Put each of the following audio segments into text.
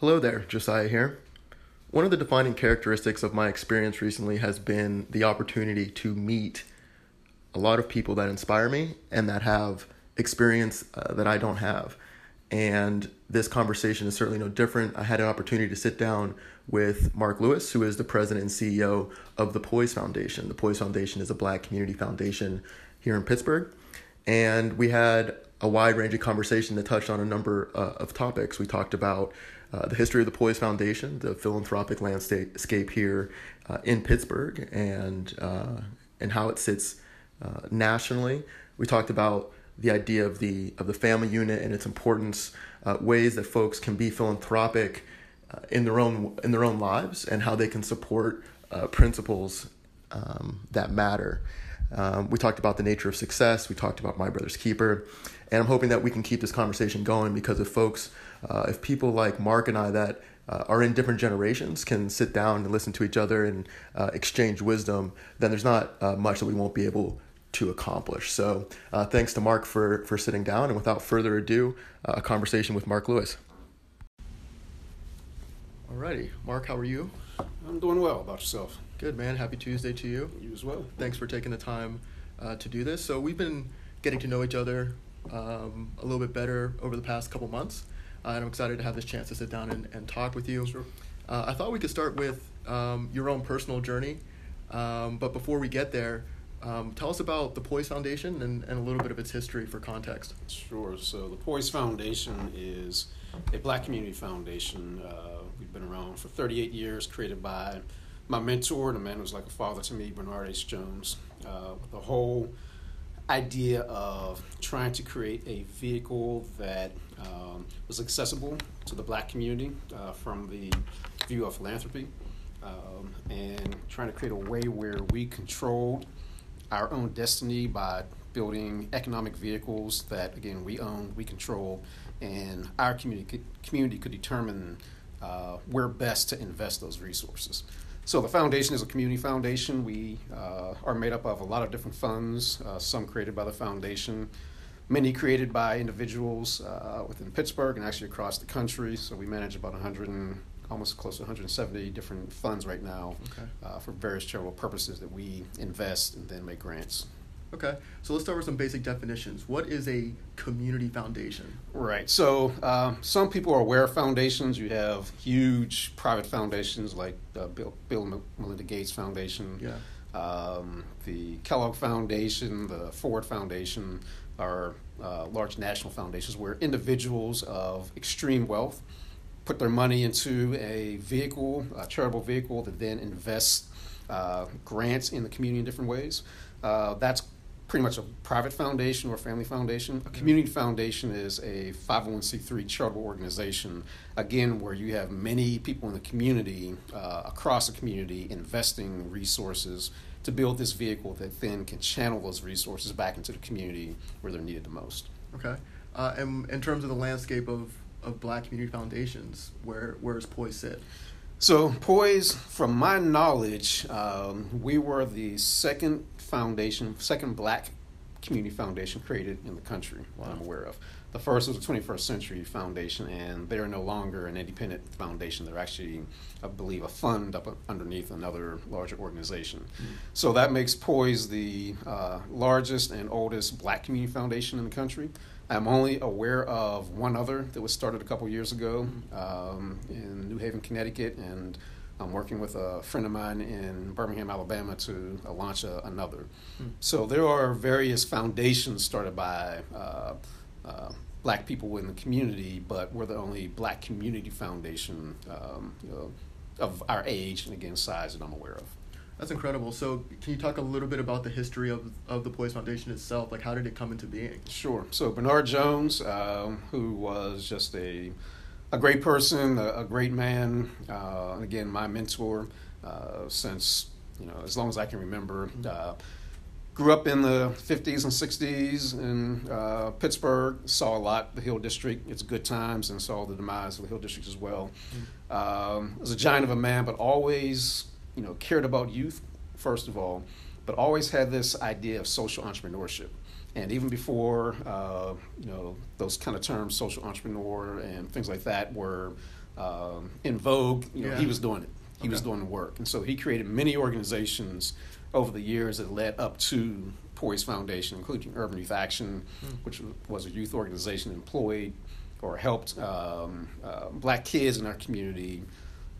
Hello there, Josiah here. One of the defining characteristics of my experience recently has been the opportunity to meet a lot of people that inspire me and that have experience uh, that I don't have. And this conversation is certainly no different. I had an opportunity to sit down with Mark Lewis, who is the president and CEO of the Poise Foundation. The Poise Foundation is a black community foundation here in Pittsburgh. And we had a wide ranging conversation that touched on a number uh, of topics. We talked about uh, the history of the Poise Foundation, the philanthropic landscape here uh, in Pittsburgh, and uh, and how it sits uh, nationally. We talked about the idea of the of the family unit and its importance, ways that folks can be philanthropic in their own in their own lives, and how they can support principles um, that matter. Um, we talked about the nature of success. We talked about My Brother's Keeper. And I'm hoping that we can keep this conversation going because if folks, uh, if people like Mark and I that uh, are in different generations can sit down and listen to each other and uh, exchange wisdom, then there's not uh, much that we won't be able to accomplish. So uh, thanks to Mark for, for sitting down. And without further ado, uh, a conversation with Mark Lewis. Alrighty, Mark, how are you? I'm doing well. About yourself? Good, man. Happy Tuesday to you. You as well. Thanks for taking the time to do this. So we've been getting to know each other um, a little bit better over the past couple months. Uh, and I'm excited to have this chance to sit down and, and talk with you. Sure. Uh, I thought we could start with um, your own personal journey. Um, but before we get there, um, tell us about the Poise Foundation and, and a little bit of its history for context. Sure. So, the Poise Foundation is a black community foundation. Uh, we've been around for 38 years, created by my mentor, the man who's like a father to me, Bernard H. Jones. Uh, the whole idea of trying to create a vehicle that um, was accessible to the black community uh, from the view of philanthropy um, and trying to create a way where we controlled our own destiny by building economic vehicles that again we own we control and our community community could determine uh, where best to invest those resources so the foundation is a community foundation. We uh, are made up of a lot of different funds, uh, some created by the foundation, many created by individuals uh, within Pittsburgh and actually across the country. So we manage about 100 and almost close to 170 different funds right now okay. Uh, for various charitable purposes that we invest and then make grants. Okay, so let's start with some basic definitions. What is a community foundation? Right. So um, some people are aware of foundations. You have huge private foundations like uh, Bill, Bill and Melinda Gates Foundation, yeah. Um, the Kellogg Foundation, the Ford Foundation are uh, large national foundations where individuals of extreme wealth put their money into a vehicle, a charitable vehicle that then invests uh, grants in the community in different ways. Uh, that's pretty much a private foundation or family foundation. A community foundation is a 501c3 charitable organization, again, where you have many people in the community, uh, across the community, investing resources to build this vehicle that then can channel those resources back into the community where they're needed the most. Okay. Uh, and in terms of the landscape of, of black community foundations, where, where does Poise sit? So, Poise, from my knowledge, um, we were the second foundation, second black community foundation created in the country wow. that I'm aware of. The first was the 21st Century Foundation, and they're no longer an independent foundation. They're actually, I believe, a fund up underneath another larger organization. Mm. So that makes Poise the uh, largest and oldest black community foundation in the country. I'm only aware of one other that was started a couple years ago um, in New Haven, Connecticut, and I'm working with a friend of mine in Birmingham, Alabama to uh, launch a, another. Hmm. So there are various foundations started by uh, uh, black people in the community, but we're the only black community foundation um, you know, of our age and again size that I'm aware of. That's incredible. So, can you talk a little bit about the history of, of the Poise Foundation itself? Like, how did it come into being? Sure. So, Bernard Jones, um, who was just a a great person, a, a great man, uh, again, my mentor uh, since you know as long as I can remember. Uh, grew up in the 50s and 60s in uh, Pittsburgh. Saw a lot the Hill District, its good times, and saw the demise of the Hill District as well. Um, was a giant of a man, but always you know cared about youth first of all, but always had this idea of social entrepreneurship. And even before, uh, you know, those kind of terms, social entrepreneur and things like that were um, in vogue, you know, Yeah. he was doing it. He was doing the work, and so he created many organizations over the years that led up to Poise Foundation, including Urban Youth Action, which was a youth organization employed or helped um, uh, black kids in our community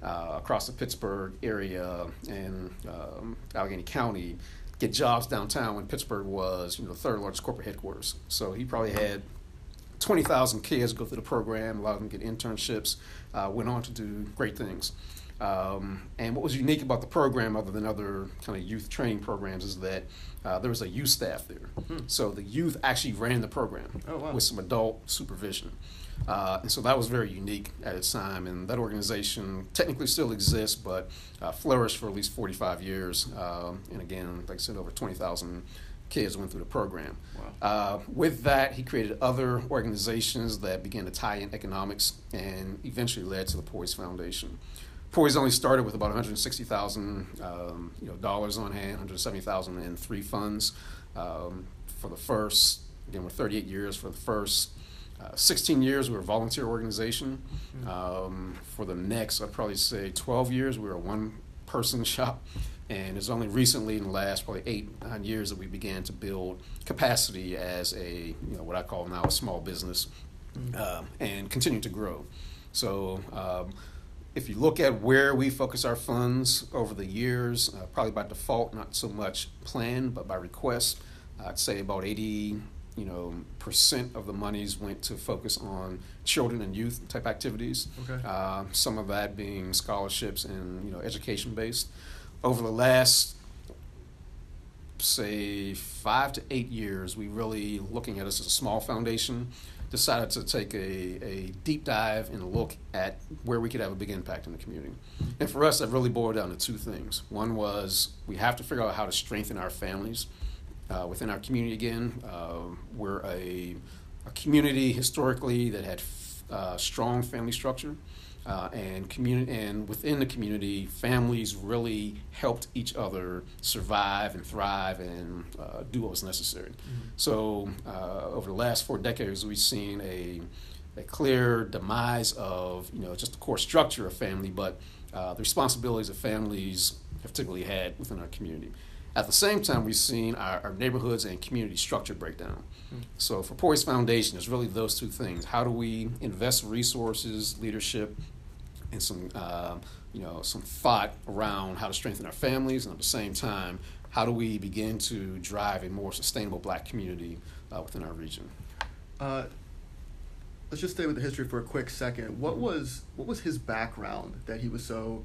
uh, across the Pittsburgh area and um, Allegheny County get jobs downtown when Pittsburgh was, you know, the third largest corporate headquarters. So he probably had 20,000 kids go through the program. A lot of them get internships, uh, went on to do great things. Um, and what was unique about the program, other than other kind of youth training programs, is that uh, there was a youth staff there. So the youth actually ran the program Oh, wow. with some adult supervision. Uh, and so that was very unique at its time. And that organization technically still exists, but uh, flourished for at least 45 years. Um, and again, like I said, over 20,000 kids went through the program. Uh, with that, he created other organizations that began to tie in economics and eventually led to the Poise Foundation. Poise only started with about 160,000 um, you know, dollars on hand, 170,000 in three funds um, for the first. Again, we're 38 years for the first. Uh, 16 years, we were a volunteer organization. Um, for the next, I'd probably say 12 years, we were a one person shop. And it's only recently, in the last probably eight, nine years, that we began to build capacity as a, you know, what I call now a small business um, and continue to grow. So, um, if you look at where we focus our funds over the years, uh, probably by default, not so much planned, but by request, I'd say about 80 you know percent of the monies went to focus on children and youth type activities. Okay. Uh, some of that being scholarships and you know education based. Over the last say five to eight years, we really looking at us as a small foundation. Decided to take a, a deep dive and look at where we could have a big impact in the community. And for us, that really boiled down to two things. One was we have to figure out how to strengthen our families uh, within our community again. Uh, we're a, a community historically that had uh, strong family structure. Uh, and community and within the community, families really helped each other survive and thrive and uh, do what was necessary. So uh, over the last four decades, we've seen a a clear demise of you know just the core structure of family, but uh, the responsibilities that families have typically had within our community. At the same time, we've seen our, our neighborhoods and community structure break down. So for Poise Foundation, it's really those two things. How do we invest resources, leadership, and some uh, you know some thought around how to strengthen our families, and at the same time, how do we begin to drive a more sustainable Black community uh, within our region? Uh, let's just stay with the history for a quick second. What was what was his background that he was so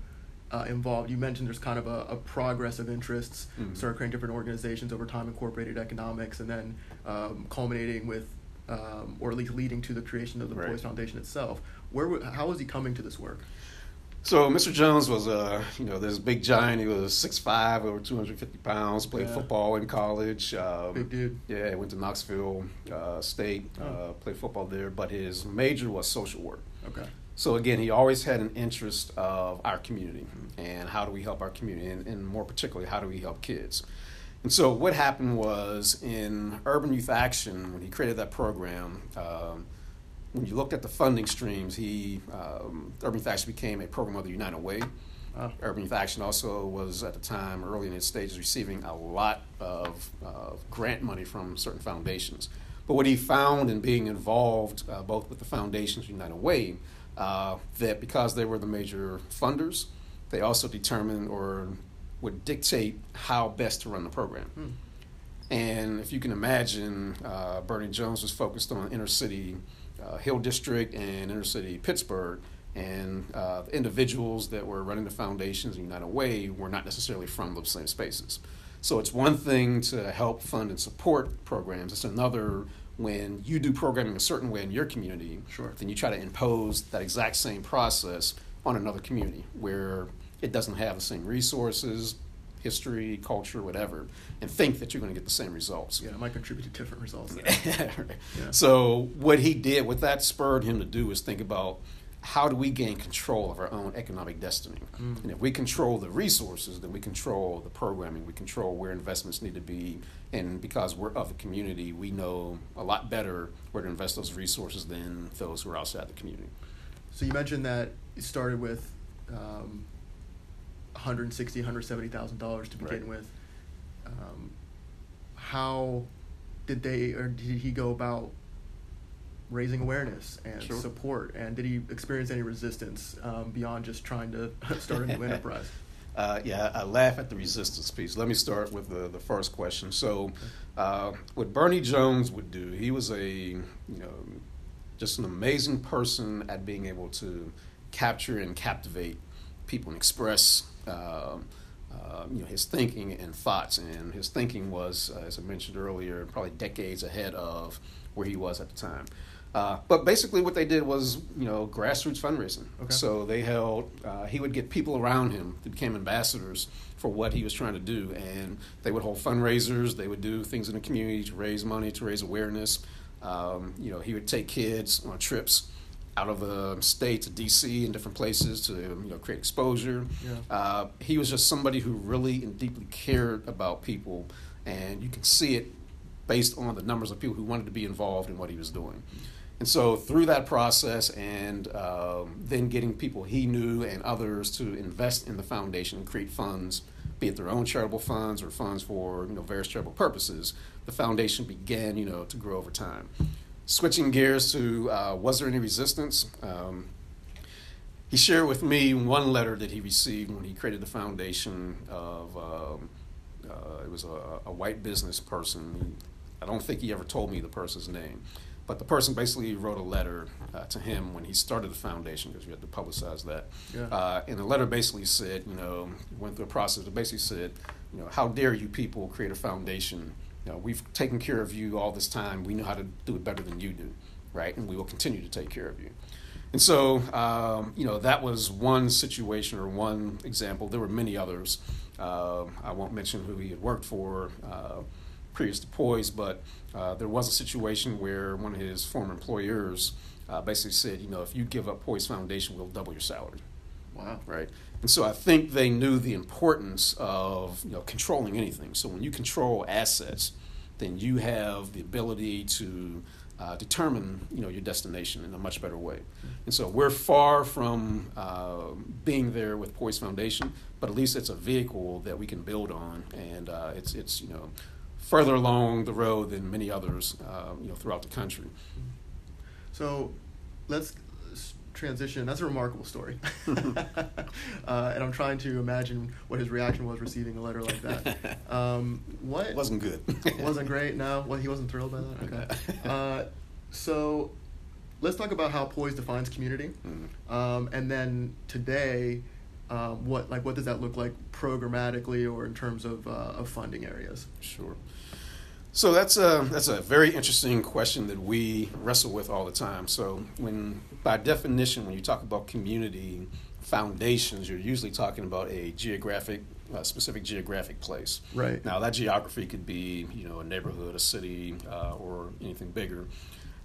uh, involved? You mentioned there's kind of a, a progress of interests, Mhm. started creating different organizations over time, incorporated economics, and then um, culminating with, um, or at least leading to the creation of the Right. Poise Foundation itself. Where how was he coming to this work? So Mr. Jones was a you know this big giant. He was 6'5", over two hundred fifty pounds. Played Yeah. football in college. Um, Big dude. Yeah, he went to Knoxville uh, State. Oh. Uh, played football there, but his major was social work. Okay. So again, he always had an interest of our community and how do we help our community, and, and more particularly, how do we help kids. And so what happened was in Urban Youth Action, when he created that program, um, when you looked at the funding streams, he um, Urban Youth Action became a program of the United Way. Urban Youth Action also was at the time early in its stages receiving a lot of uh, grant money from certain foundations. But what he found in being involved uh, both with the foundations United Way, uh, that because they were the major funders, they also determined or would dictate how best to run the program. Hmm. And if you can imagine, uh, Bernie Jones was focused on inner city uh, Hill District and inner city Pittsburgh, and uh, the individuals that were running the foundations in United Way were not necessarily from those same spaces. So it's one thing to help fund and support programs. It's another when you do programming a certain way in your community, Sure. then you try to impose that exact same process on another community where it doesn't have the same resources, history, culture, whatever, and think that you're going to get the same results. yeah, it might contribute to different results. there. Yeah. So what he did, what that spurred him to do, is think about how do we gain control of our own economic destiny. Mm. And if we control the resources, then we control the programming, we control where investments need to be, and because we're of the community, we know a lot better where to invest those resources than those who are outside the community. So you mentioned that it started with um, 160, 170 thousand dollars to begin Right. with. Um, how did they or did he go about raising awareness and Sure. support? And did he experience any resistance um, beyond just trying to start a new enterprise? Uh, yeah, I laugh at the resistance piece. Let me start with the, the first question. So, uh, what Bernie Jones would do, he was a you know just an amazing person at being able to capture and captivate people and express um uh, you know his thinking and thoughts. And his thinking was, uh, as I mentioned earlier, probably decades ahead of where he was at the time. Uh, but basically, what they did was, you know, grassroots fundraising. Okay. So they held. Uh, he would get people around him that became ambassadors for what he was trying to do, and they would hold fundraisers. They would do things in the community to raise money, to raise awareness. Um, you know, he would take kids on trips out of the state to D.C. and different places to you know create exposure. Yeah. Uh, he was just somebody who really and deeply cared about people, and you can see it based on the numbers of people who wanted to be involved in what he was doing. And so, through that process, and um, then getting people he knew and others to invest in the foundation and create funds, be it their own charitable funds or funds for you know various charitable purposes, the foundation began you know to grow over time. Switching gears to uh, was there any resistance? Um, he shared with me one letter that he received when he created the foundation of um, uh, it was a, a white business person. I don't think he ever told me the person's name, but the person basically wrote a letter uh, to him when he started the foundation because we had to publicize that. Yeah. Uh, and the letter basically said, you know, went through a process that basically said, you know, how dare you people create a foundation? You know, we've taken care of you all this time. We know how to do it better than you do, right? And we will continue to take care of you. And so, um, you know, that was one situation or one example. There were many others. Uh, I won't mention who he had worked for uh, previous to Poise, but uh, there was a situation where one of his former employers uh, basically said, you know, if you give up Poise Foundation, we'll double your salary Wow. right? And so I think they knew the importance of you know controlling anything. So when you control assets, then you have the ability to uh, determine you know your destination in a much better way. And so we're far from uh, being there with Poise Foundation, but at least it's a vehicle that we can build on, and uh, it's it's you know further along the road than many others uh, you know throughout the country. So let's transition. That's a remarkable story. uh, and I'm trying to imagine what his reaction was receiving a letter like that. Um, what It wasn't good. wasn't great. No, well, he wasn't thrilled by that. Okay. Uh, so let's talk about how Poise defines community, Mhm. um, and then today, um, what like what does that look like programmatically or in terms of uh, of funding areas? Sure. So that's a that's a very interesting question that we wrestle with all the time. So when by definition, when you talk about community foundations, you're usually talking about a geographic, uh, specific geographic place. Right. Now that geography could be you know a neighborhood, a city, uh, or anything bigger.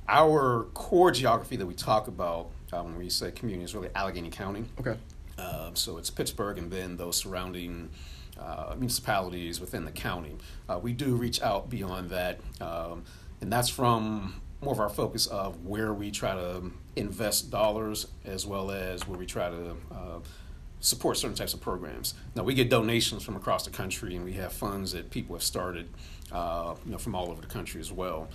Our core geography that we talk about uh, when we say community is really Allegheny County. Okay. Uh, so it's Pittsburgh and then those surrounding uh, municipalities within the county. Uh, we do reach out beyond that, um, and that's from more of our focus of where we try to invest dollars as well as where we try to uh, support certain types of programs. Now we get donations from across the country, and we have funds that people have started, uh, you know, from all over the country as well.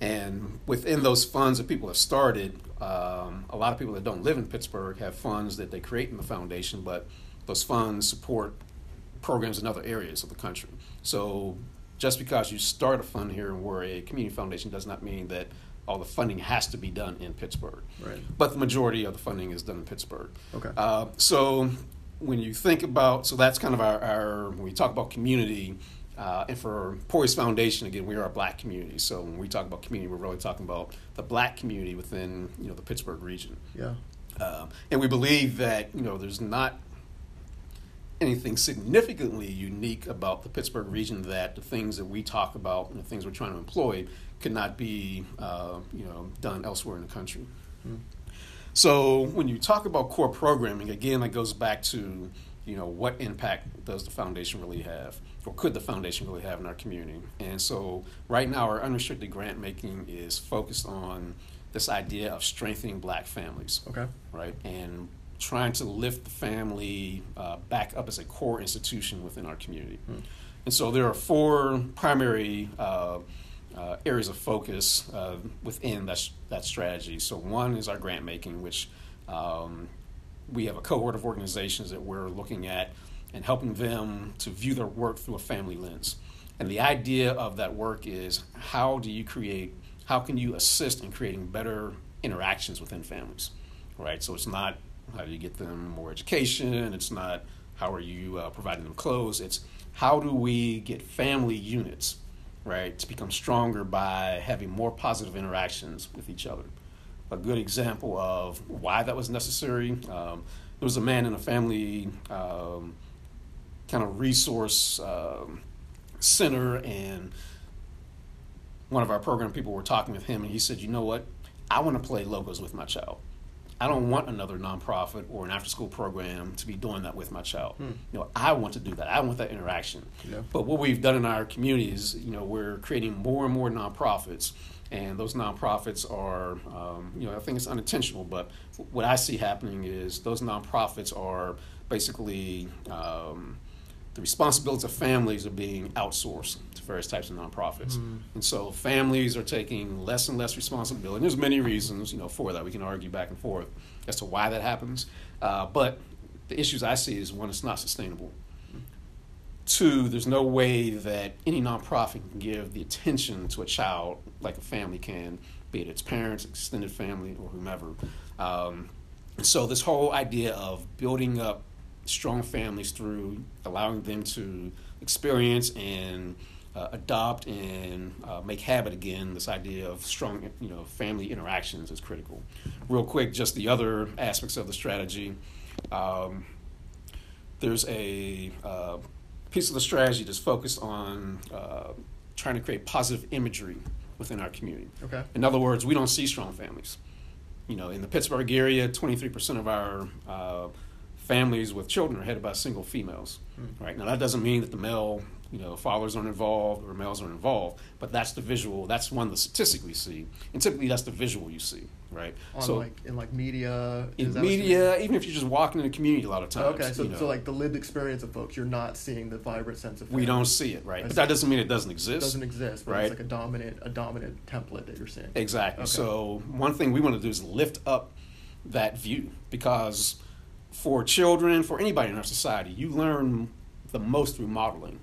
And within those funds that people have started, um, a lot of people that don't live in Pittsburgh have funds that they create in the foundation, but those funds support programs in other areas of the country. So just because you start a fund here and we're a community foundation does not mean that all the funding has to be done in Pittsburgh. Right. But the majority of the funding is done in Pittsburgh. Okay. Uh, so when you think about, so that's kind of our, our when we talk about community, uh, and for Poise Foundation, again, we are a black community. So when we talk about community, we're really talking about the black community within you know the Pittsburgh region. Yeah. Um, and we believe that you know there's not anything significantly unique about the Pittsburgh region that the things that we talk about and the things we're trying to employ could not be uh, you know done elsewhere in the country. Mm. So when you talk about core programming, again, that goes back to you know what impact does the foundation really have, or could the foundation really have in our community? And so right now, our unrestricted grant making is focused on this idea of strengthening Black families Okay. right? And trying to lift the family uh, back up as a core institution within our community. Hmm. And so there are four primary uh, uh, areas of focus uh, within that, that strategy. So one is our grant making, which um, we have a cohort of organizations that we're looking at and helping them to view their work through a family lens. And the idea of that work is how do you create, how can you assist in creating better interactions within families, right? So it's not how do you get them more education, it's not how are you uh, providing them clothes, it's how do we get family units, right, to become stronger by having more positive interactions with each other. A good example of why that was necessary. Um, there was a man in a family um, kind of resource um, center, and one of our program people were talking with him, and he said, "You know what? I want to play Legos with my child. I don't want another nonprofit or an after-school program to be doing that with my child. Hmm. You know, I want to do that. I want that interaction. Yeah. But what we've done in our community is, you know, we're creating more and more nonprofits." and those nonprofits are, um, you know, I think it's unintentional, but what I see happening is those nonprofits are basically um, the responsibilities of families are being outsourced to various types of nonprofits. Mm. And so families are taking less and less responsibility. And there's many reasons, you know, for that. We can argue back and forth as to why that happens. Uh, but the issues I see is one, it's not sustainable. Two, there's no way that any nonprofit can give the attention to a child like a family can, be it its parents, extended family, or whomever. Um, and so this whole idea of building up strong families through allowing them to experience and uh, adopt and uh, make habit again this idea of strong you know family interactions is critical. Real quick just the other aspects of the strategy. Um, there's a uh, piece of the strategy that's focused on uh, trying to create positive imagery within our community. Okay. In other words we don't see strong families. You know in the pittsburgh area 23% of our uh, families with children are headed by single females. Mm. Right? Now, that doesn't mean that the male, you know, fathers aren't involved or males aren't involved, but that's the visual. That's one of the statistics we see, and typically that's the visual you see, right? On so like in like media, in media, even if you're just walking in the community, a lot of times. Okay, so, you know, so like the lived experience of folks, you're not seeing the vibrant sense of. Family. We don't see it, right? I but see. that doesn't mean it doesn't exist. It doesn't exist, right? It's like a dominant, a dominant template that you're seeing. Exactly. Okay. So one thing we want to do is lift up that view because for children, for anybody in our society, you learn the most through modeling,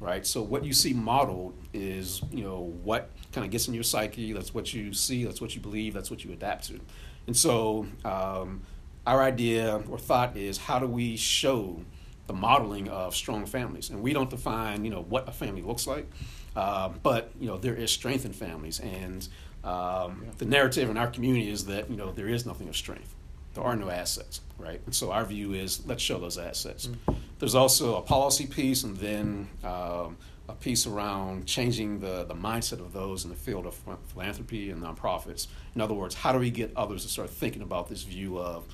right? So what you see modeled is, you know, what kind of gets in your psyche. That's what you see. That's what you believe. That's what you adapt to. And so um, our idea or thought is, how do we show the modeling of strong families? And we don't define, you know, what a family looks like, uh, but you know, there is strength in families, and um, the narrative in our community is that you know there is nothing of strength there are no assets, right? And so our view is let's show those assets. Mm-hmm. There's also a policy piece and then um, a piece around changing the, the mindset of those in the field of philanthropy and nonprofits. In other words, how do we get others to start thinking about this view of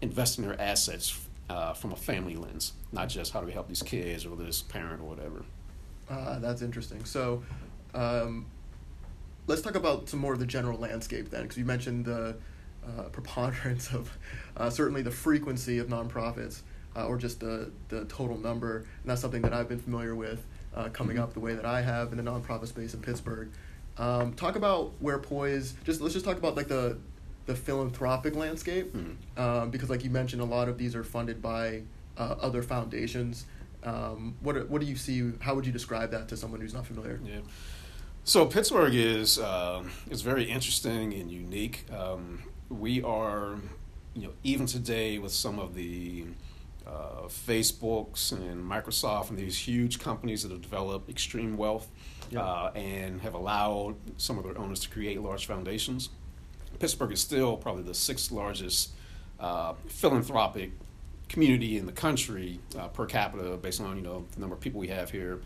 investing their assets uh, from a family lens, not just how do we help these kids or this parent or whatever. Uh, that's interesting. So, um, let's talk about some more of the general landscape then, because you mentioned the uh, preponderance of uh, certainly the frequency of nonprofits uh, or just the, the total number. And that's something that I've been familiar with uh, coming mm-hmm. up the way that I have in the nonprofit space in Pittsburgh. Um, talk about where Poise, just let's just talk about like the, the philanthropic landscape mm-hmm. um, because like you mentioned, a lot of these are funded by uh, other foundations. Um, what, what do you see? How would you describe that to someone who's not familiar? Yeah. So Pittsburgh is uh, is very interesting and unique. Um, we are, you know, even today with some of the uh, Facebooks and Microsoft and these huge companies that have developed extreme wealth yeah. uh, and have allowed some of their owners to create large foundations. Pittsburgh is still probably the sixth largest uh, philanthropic community in the country uh, per capita, based on you know the number of people we have here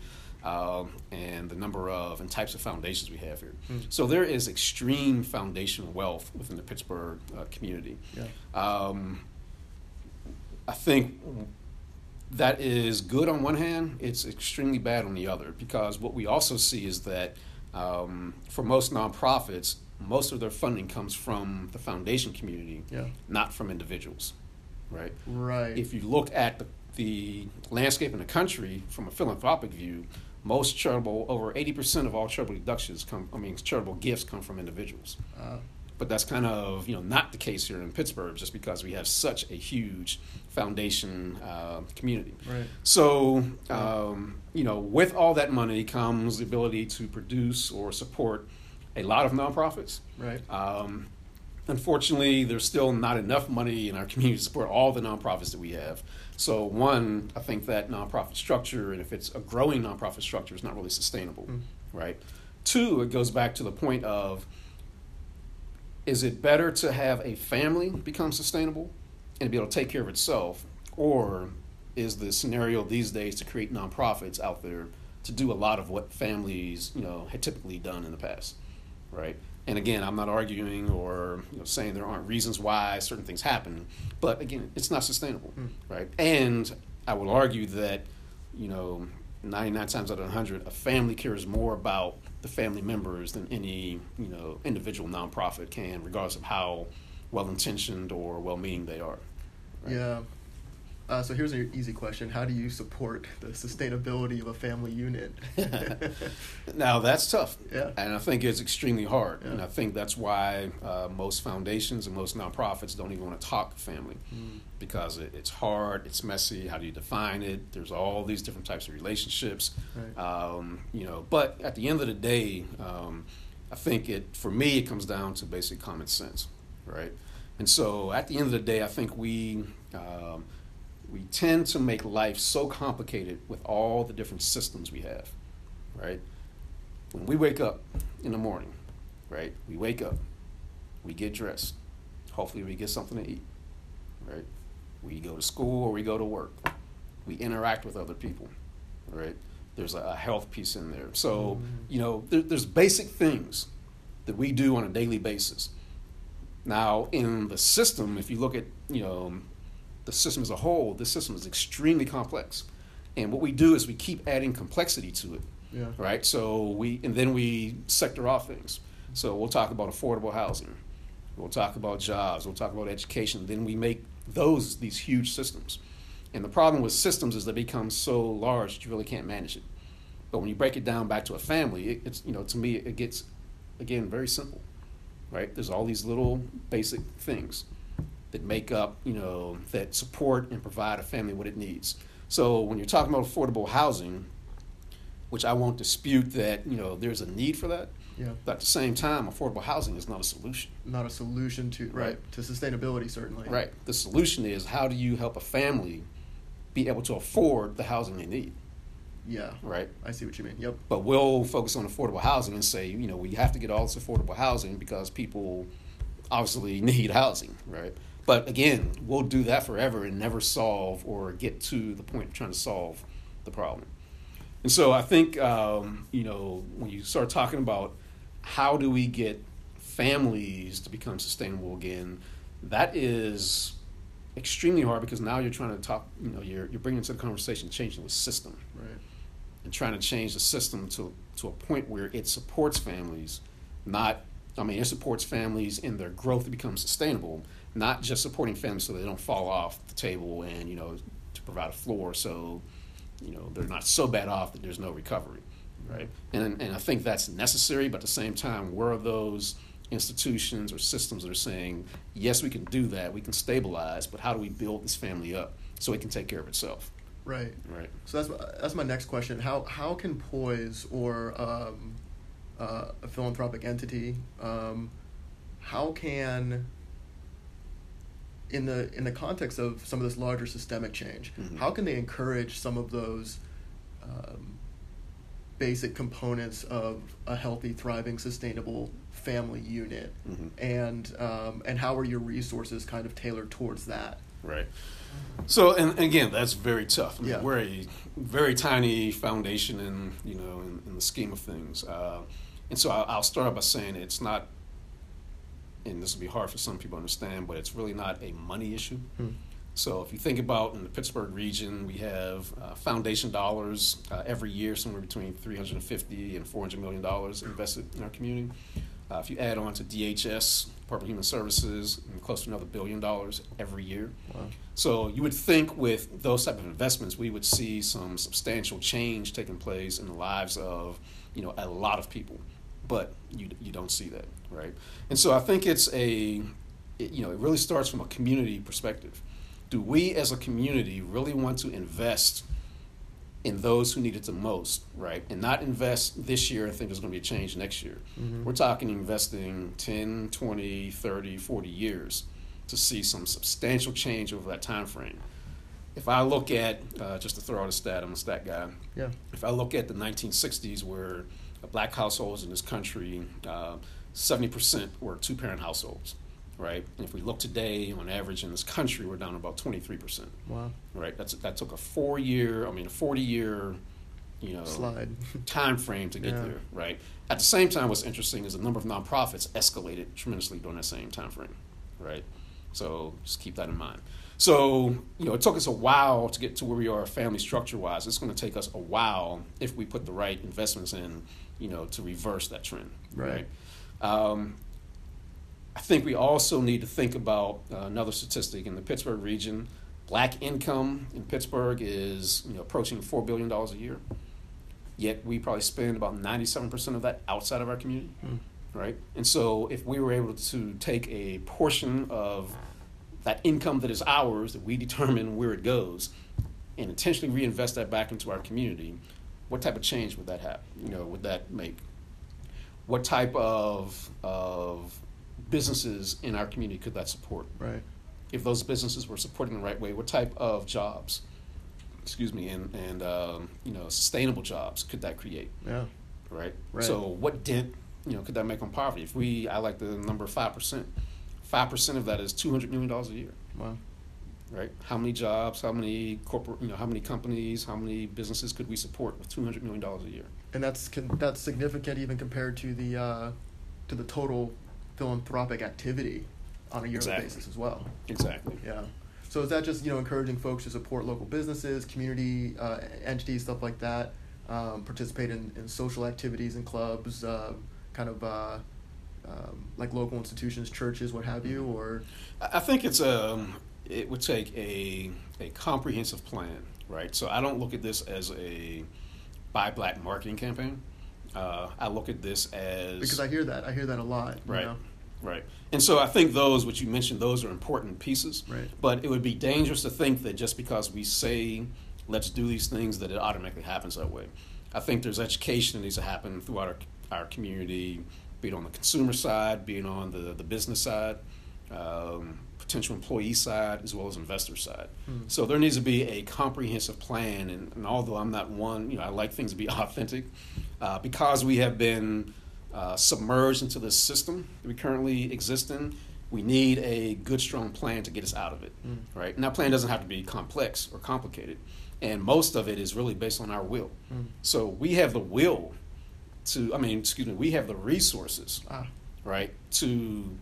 um, and the number of and types of foundations we have here. Mm. So there is extreme foundational wealth within the Pittsburgh uh, community. Yeah. Um, I think that is good on one hand, it's extremely bad on the other because what we also see is that um, for most nonprofits, most of their funding comes from the foundation community, yeah. not from individuals. right? Right. If you look at the, the landscape in the country from a philanthropic view, most charitable, over 80% of all charitable deductions come, I mean, charitable gifts come from individuals. Uh, But that's kind of, you know, not the case here in Pittsburgh just because we have such a huge foundation uh, community. right. So, um, you know, with all that money comes the ability to produce or support a lot of nonprofits. Right. Um, unfortunately, there's still not enough money in our community to support all the nonprofits that we have. So, one, I think that nonprofit structure, and if it's a growing nonprofit structure, is not really sustainable, Mm. right? Two, it goes back to the point of is it better to have a family become sustainable and be able to take care of itself, or is the scenario these days to create nonprofits out there to do a lot of what families, you know, had typically done in the past, right? And again, I'm not arguing or you know, saying there aren't reasons why certain things happen, but again, it's not sustainable, Mm. right? And I will argue that, you know, 99 times out of 100, a family cares more about the family members than any, you know, individual nonprofit can, regardless of how well intentioned or well meaning they are. right? Yeah. Uh, so here's an easy question: How do you support the sustainability of a family unit? Now that's tough. Yeah. And I think it's extremely hard. Yeah. And I think that's why uh, most foundations and most nonprofits don't even want to talk family Mm. because it, it's hard, it's messy. How do you define it? There's all these different types of relationships. Right. Um, you know, but at the end of the day, um, I think it for me it comes down to basic common sense, right? And so at the end of the day, I think we um, we tend to make life so complicated with all the different systems we have, right? When we wake up in the morning, right? We wake up, we get dressed. Hopefully, we get something to eat, right? We go to school or we go to work. We interact with other people, right? There's a, a health piece in there. So, mm-hmm. you know, there, there's basic things that we do on a daily basis. Now, in the system, if you look at, you know, the system as a whole, this system is extremely complex. And what we do is we keep adding complexity to it Yeah. right? So we and then we sector off things. So we'll talk about affordable housing, we'll talk about jobs, we'll talk about education. Then we make those these huge systems. And the problem with systems is they become so large that you really can't manage it. But when you break it down back to a family, it, it's you know to me it gets again very simple, right? There's all these little basic things that make up you know that support and provide a family what it needs. So when you're talking about affordable housing, which I won't dispute that you know there's a need for that. Yeah. But at the same time, affordable housing is not a solution. Not a solution to right, Right. to sustainability certainly. Right. The solution is how do you help a family be able to afford the housing they need. Yeah. Right. I see what you mean. Yep. But we'll focus on affordable housing and say you know we have to get all this affordable housing because people obviously need housing. Right. But again, we'll do that forever and never solve or get to the point of trying to solve the problem. And so I think um, you know when you start talking about how do we get families to become sustainable again, that is extremely hard because now you're trying to talk. You know, you're you're bringing into the conversation changing the system Right. and trying to change the system to to a point where it supports families, not. I mean, it supports families in their growth to become sustainable, not just supporting families so they don't fall off the table and you know to provide a floor so you know they're not so bad off that there's no recovery, right? And and I think that's necessary, but at the same time, where are those institutions or systems that are saying yes, we can do that, we can stabilize, but how do we build this family up so it can take care of itself, Right. right? So that's my- that's my next question. How how can Poise or um, uh, a philanthropic entity, um, how can in the in the context of some of this larger systemic change, Mhm. how can they encourage some of those um, basic components of a healthy, thriving, sustainable family unit, Mhm. and um, and how are your resources kind of tailored towards that? Right. So, and, and again, that's very tough. I mean, Yeah. We're a very tiny foundation in, you know, in, in the scheme of things. Uh, and so I'll, I'll start by saying it's not, and this will be hard for some people to understand, but it's really not a money issue. Hmm. So if you think about in the Pittsburgh region, we have uh, foundation dollars uh, every year, somewhere between 350 and 400 million dollars invested in our community. Uh, if you add on to DHS, Department of Human Services, close to another billion dollars every year. Wow. So you would think with those type of investments, we would see some substantial change taking place in the lives of you know a lot of people, but you you don't see that, right? And so I think it's a it, you know it really starts from a community perspective. Do we as a community really want to invest? in those who need it the most, right? And not invest this year and think there's going to be a change next year. Mm-hmm. We're talking investing 10, 20, 30, 40 years to see some substantial change over that time frame. If I look at, uh, just to throw out a stat, I'm a stat guy. Yeah. If I look at the 1960s, where black households in this country, uh, 70% were two parent households right? And if we look today, on average in this country, we're down about 23%. Wow. Right? That's, that took a four year, I mean, a 40 year, you know, slide time frame to get yeah. there, right? At the same time, what's interesting is the number of nonprofits escalated tremendously during that same time frame, right? So just keep that in mind. So, you know, it took us a while to get to where we are family structure wise. It's going to take us a while if we put the right investments in, you know, to reverse that trend. Right. right? Um, I think we also need to think about uh, another statistic in the Pittsburgh region. Black income in Pittsburgh is you know, approaching four billion dollars a year. Yet we probably spend about ninety-seven percent of that outside of our community, mm. right? And so, if we were able to take a portion of that income that is ours, that we determine where it goes, and intentionally reinvest that back into our community, what type of change would that have? You know, would that make? What type of of businesses in our community could that support? Right. If those businesses were supporting the right way, what type of jobs, excuse me, and and um, you know sustainable jobs could that create? Yeah. Right. Right. So what dent you know could that make on poverty? If we, I like the number five percent. Five percent of that is two hundred million dollars a year. Wow. Right. How many jobs? How many corporate? You know, how many companies? How many businesses could we support with two hundred million dollars a year? And that's that's significant even compared to the uh, to the total philanthropic activity on a yearly exactly. basis as well. Exactly. Yeah. So is that just you know encouraging folks to support local businesses, community uh, entities, stuff like that, um, participate in, in social activities and clubs, uh, kind of uh, um, like local institutions, churches, what have you, or? I think it's a um, it would take a a comprehensive plan, right? So I don't look at this as a buy black marketing campaign. Uh, I look at this as because I hear that I hear that a lot. Right. Know? Right. And so I think those, which you mentioned, those are important pieces. Right. But it would be dangerous to think that just because we say let's do these things that it automatically happens that way. I think there's education that needs to happen throughout our, our community, be it on the consumer side, be it on the, the business side. Um, potential employee side as well as investor side. Mm. So there needs to be a comprehensive plan. And, and, although I'm not one, you know, I like things to be authentic, uh, because we have been uh, submerged into this system that we currently exist in. We need a good, strong plan to get us out of it, mm. right? And that plan doesn't have to be complex or complicated, and most of it is really based on our will. Mm. So we have the will to, I mean, excuse me, we have the resources, ah. right, to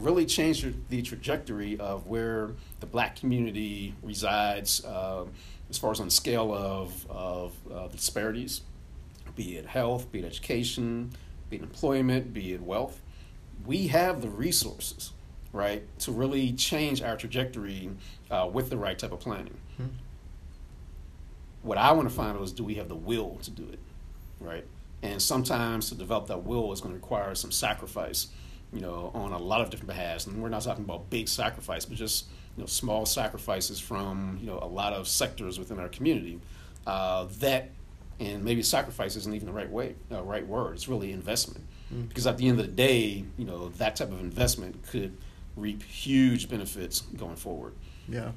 really changed the trajectory of where the black community resides uh, as far as on the scale of, of uh, disparities, be it health, be it education, be it employment, be it wealth. We have the resources, right, to really change our trajectory uh, with the right type of planning. Hmm. What I want to find out is do we have the will to do it, right? And sometimes to develop that will is going to require some sacrifice you know, on a lot of different behalves. And we're not talking about big sacrifice, but just you know, small sacrifices from you know a lot of sectors within our community. Uh, that and maybe sacrifice isn't even the right way, uh, right word. It's really investment, mm. because at the end of the day, you know, that type of investment could reap huge benefits going forward. Yeah.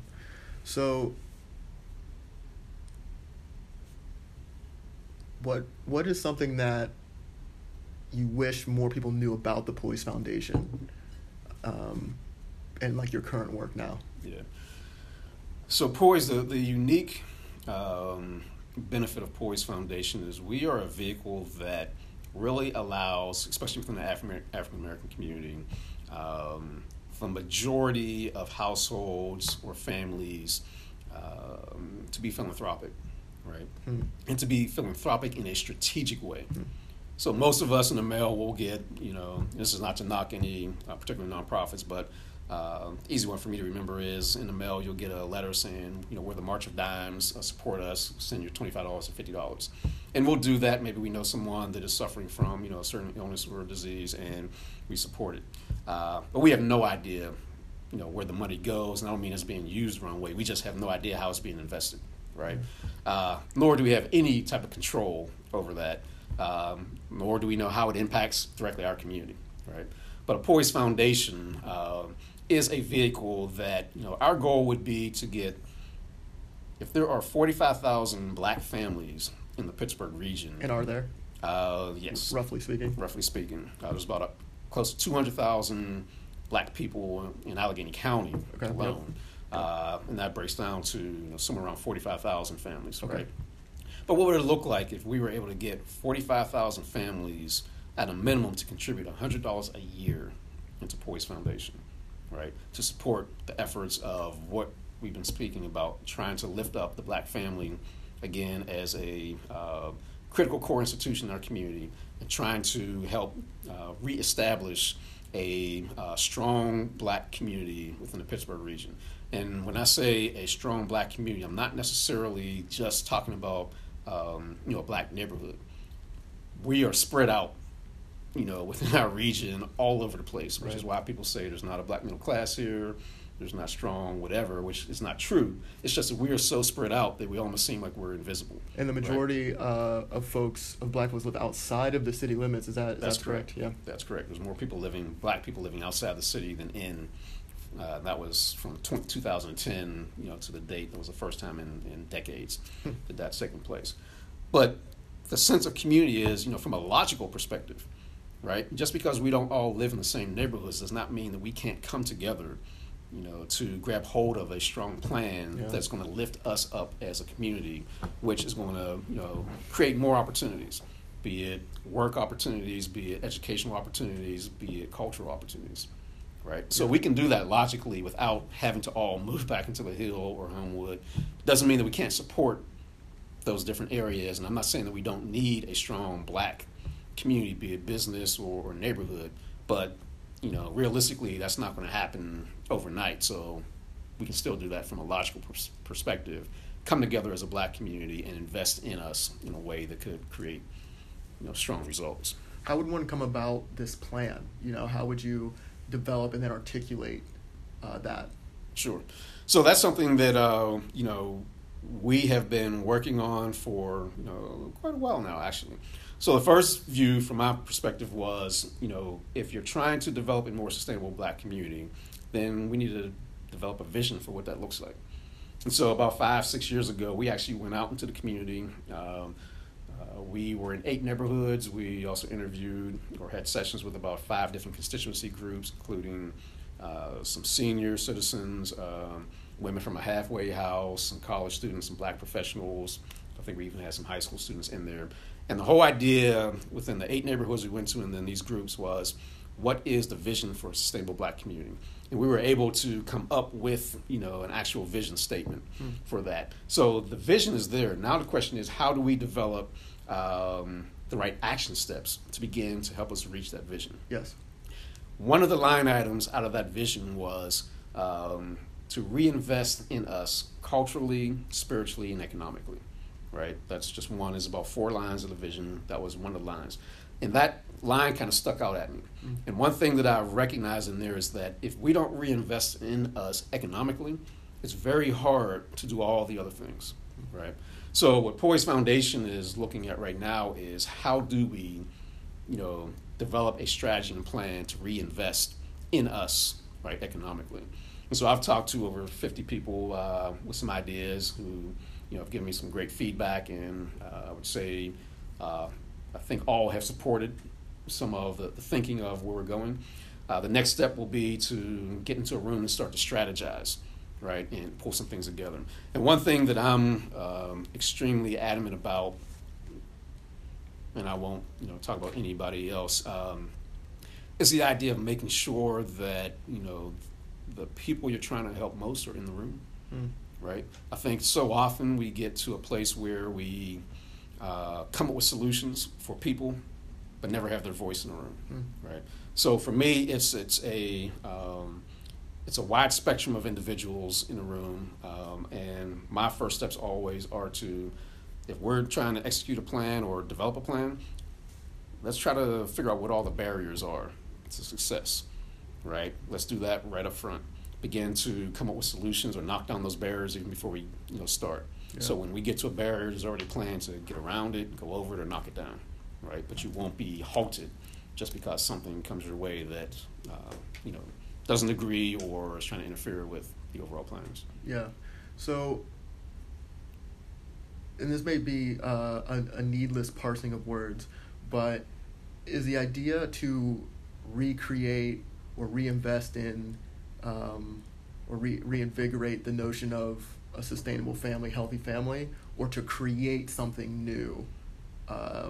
So what what is something that you wish more people knew about the Poise Foundation um, and like your current work now? Yeah. So Poise, the, the unique um, benefit of Poise Foundation is we are a vehicle that really allows, especially within the African American community, um, the majority of households or families um, to be philanthropic, right? Mm. And to be philanthropic in a strategic way. Mm. So most of us in the mail will get, you know, this is not to knock any uh, particular nonprofits, but uh, easy one for me to remember is in the mail you'll get a letter saying, you know, we're the March of Dimes, uh, support us, send your twenty five dollars or fifty dollars, and we'll do that. Maybe we know someone that is suffering from, you know, a certain illness or disease, and we support it. Uh, but we have no idea, you know, where the money goes, and I don't mean it's being used the wrong way. We just have no idea how it's being invested, right? Uh, nor do we have any type of control over that um, nor do we know how it impacts directly our community, right? But a Poise Foundation uh, is a vehicle that, you know, our goal would be to get, if there are 45,000 black families in the Pittsburgh region. And are there? Uh, yes. Roughly speaking. Roughly speaking. Uh, there's about a, close to 200,000 black people in Allegheny County okay. alone. Yep. Uh, and that breaks down to you know, somewhere around 45,000 families, okay. right? But what would it look like if we were able to get 45,000 families at a minimum to contribute $100 a year into Poise Foundation, right? To support the efforts of what we've been speaking about, trying to lift up the black family again as a uh, critical core institution in our community and trying to help uh, reestablish a uh, strong black community within the Pittsburgh region. And when I say a strong black community, I'm not necessarily just talking about um, you know, a black neighborhood. We are spread out, you know, within our region all over the place, which right. is why people say there's not a black middle class here, there's not strong, whatever, which is not true. It's just that we are so spread out that we almost seem like we're invisible. And the majority right? uh, of folks of black folks live outside of the city limits. Is that is that's that correct? correct? Yeah, that's correct. There's more people living, black people living outside the city than in. Uh, that was from 2010, you know, to the date. That was the first time in, in decades hmm. that that's taken place. But the sense of community is, you know, from a logical perspective, right? Just because we don't all live in the same neighborhoods does not mean that we can't come together, you know, to grab hold of a strong plan yeah. that's going to lift us up as a community, which is going to, you know, create more opportunities, be it work opportunities, be it educational opportunities, be it cultural opportunities right? So we can do that logically without having to all move back into the hill or Homewood. Doesn't mean that we can't support those different areas. And I'm not saying that we don't need a strong black community, be it business or, or neighborhood, but you know, realistically, that's not going to happen overnight. So we can still do that from a logical pers- perspective. Come together as a black community and invest in us in a way that could create, you know, strong results. How would one come about this plan? You know, how would you develop and then articulate uh, that? Sure. So that's something that uh, you know we have been working on for you know quite a while now, actually. So the first view, from my perspective, was you know if you're trying to develop a more sustainable Black community, then we need to develop a vision for what that looks like. And so about five, six years ago, we actually went out into the community. Um, uh, we were in eight neighborhoods. We also interviewed or had sessions with about five different constituency groups, including uh, some senior citizens. Um, women from a halfway house, some college students, some black professionals. I think we even had some high school students in there. And the whole idea within the eight neighborhoods we went to and then these groups was what is the vision for a sustainable black community? And we were able to come up with, you know, an actual vision statement hmm. for that. So the vision is there. Now the question is how do we develop um, the right action steps to begin to help us reach that vision? Yes. One of the line items out of that vision was um, to reinvest in us culturally, spiritually, and economically. Right? That's just one. Is about four lines of the vision. That was one of the lines. And that line kind of stuck out at me. Mm-hmm. And one thing that I recognize in there is that if we don't reinvest in us economically, it's very hard to do all the other things. Right? So what Poise Foundation is looking at right now is how do we, you know, develop a strategy and plan to reinvest in us, right, economically. And so I've talked to over 50 people uh, with some ideas who, you know, have given me some great feedback, and uh, I would say uh, I think all have supported some of the, the thinking of where we're going. Uh, the next step will be to get into a room and start to strategize, right, and pull some things together. And one thing that I'm um, extremely adamant about, and I won't, you know, talk about anybody else, um, is the idea of making sure that you know the people you're trying to help most are in the room, mm. right? I think so often we get to a place where we uh, come up with solutions for people, but never have their voice in the room, Mm. right? So for me, it's it's a um, it's a wide spectrum of individuals in the room, um, and my first steps always are to, if we're trying to execute a plan or develop a plan, let's try to figure out what all the barriers are to success, right? Let's do that right up front. Begin to come up with solutions or knock down those barriers even before we you know start. So when we get to a barrier, there's already a plan to get around it, go over it, or knock it down, right? But you won't be halted just because something comes your way that uh, you know doesn't agree or is trying to interfere with the overall plans. Yeah. So, and this may be uh, a, a needless parsing of words, but is the idea to recreate or reinvest in um, or re- reinvigorate the notion of a sustainable family, healthy family, or to create something new? Uh,